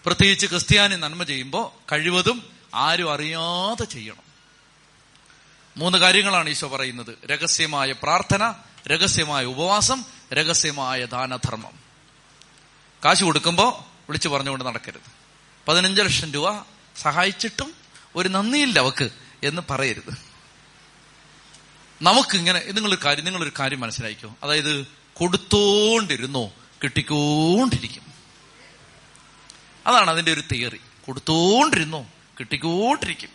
പ്രത്യേകിച്ച് ക്രിസ്ത്യാനി നന്മ ചെയ്യുമ്പോൾ കഴിവതും ആരും അറിയാതെ ചെയ്യണം. മൂന്ന് കാര്യങ്ങളാണ് ഈശോ പറയുന്നത്. രഹസ്യമായ പ്രാർത്ഥന രഹസ്യമായ ഉപവാസം രഹസ്യമായ ദാനധർമ്മം. കാശ് കൊടുക്കുമ്പോൾ വിളിച്ചു പറഞ്ഞുകൊണ്ട് നടക്കരുത്. പതിനഞ്ച് ലക്ഷം രൂപ സഹായിച്ചിട്ടും ഒരു നന്ദിയില്ല അവക്ക് എന്ന് പറയരുത്. നമുക്കിങ്ങനെ നിങ്ങളൊരു കാര്യം നിങ്ങളൊരു കാര്യം മനസ്സിലാക്കിയോ അതായത് കൊടുത്തോണ്ടിരുന്നോ കിട്ടിക്കോണ്ടിരിക്കും. അതാണ് അതിന്റെ ഒരു തിയറി. കൊടുത്തോണ്ടിരുന്നോ കിട്ടിക്കോണ്ടിരിക്കും.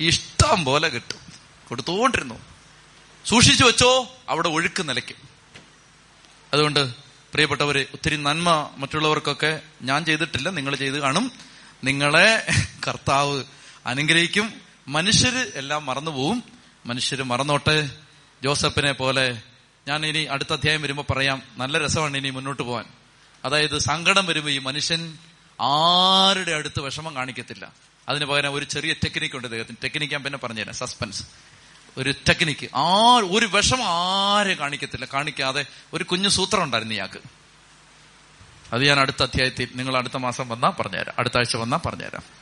ഇഷ്ടം പോലെ കിട്ടും. കൊടുത്തോണ്ടിരുന്നു. സൂക്ഷിച്ചു വെച്ചോ അവിടെ ഒഴുക്ക് നിലയ്ക്കും. അതുകൊണ്ട് പ്രിയപ്പെട്ടവര് ഒത്തിരി നന്മ മറ്റുള്ളവർക്കൊക്കെ ഞാൻ ചെയ്തിട്ടില്ല നിങ്ങൾ ചെയ്ത് കാണും. നിങ്ങളെ കർത്താവ് അനുഗ്രഹിക്കും. മനുഷ്യര് എല്ലാം മറന്നുപോകും. മനുഷ്യര് മറന്നോട്ടെ. ജോസഫിനെ പോലെ ഞാൻ ഇനി അടുത്ത അധ്യായം വരുമ്പോൾ പറയാം. നല്ല രസമാണ് ഇനി മുന്നോട്ട് പോകാൻ അതായത് സങ്കടം വരുമ്പോൾ ഈ മനുഷ്യൻ ആരുടെ അടുത്ത് വിഷമം കാണിക്കത്തില്ല. അതിന് പകരം ഒരു ചെറിയ ടെക്നിക്ക് ഉണ്ട് ഇദ്ദേഹത്തിന്. ടെക്നിക്ക് ഞാൻ പിന്നെ പറഞ്ഞുതരാം. സസ്പെൻസ് ഒരു ടെക്നിക്ക് ആ ഒരു വിഷം ആരെ കാണിക്കത്തില്ല. കാണിക്കാതെ ഒരു കുഞ്ഞു സൂത്രം ഉണ്ടായിരുന്നു ഇയാൾക്ക്. അത് ഞാൻ അടുത്ത അധ്യായത്തിൽ നിങ്ങൾ അടുത്ത മാസം വന്നാൽ പറഞ്ഞുതരാം. അടുത്ത ആഴ്ച വന്നാൽ പറഞ്ഞുതരാം.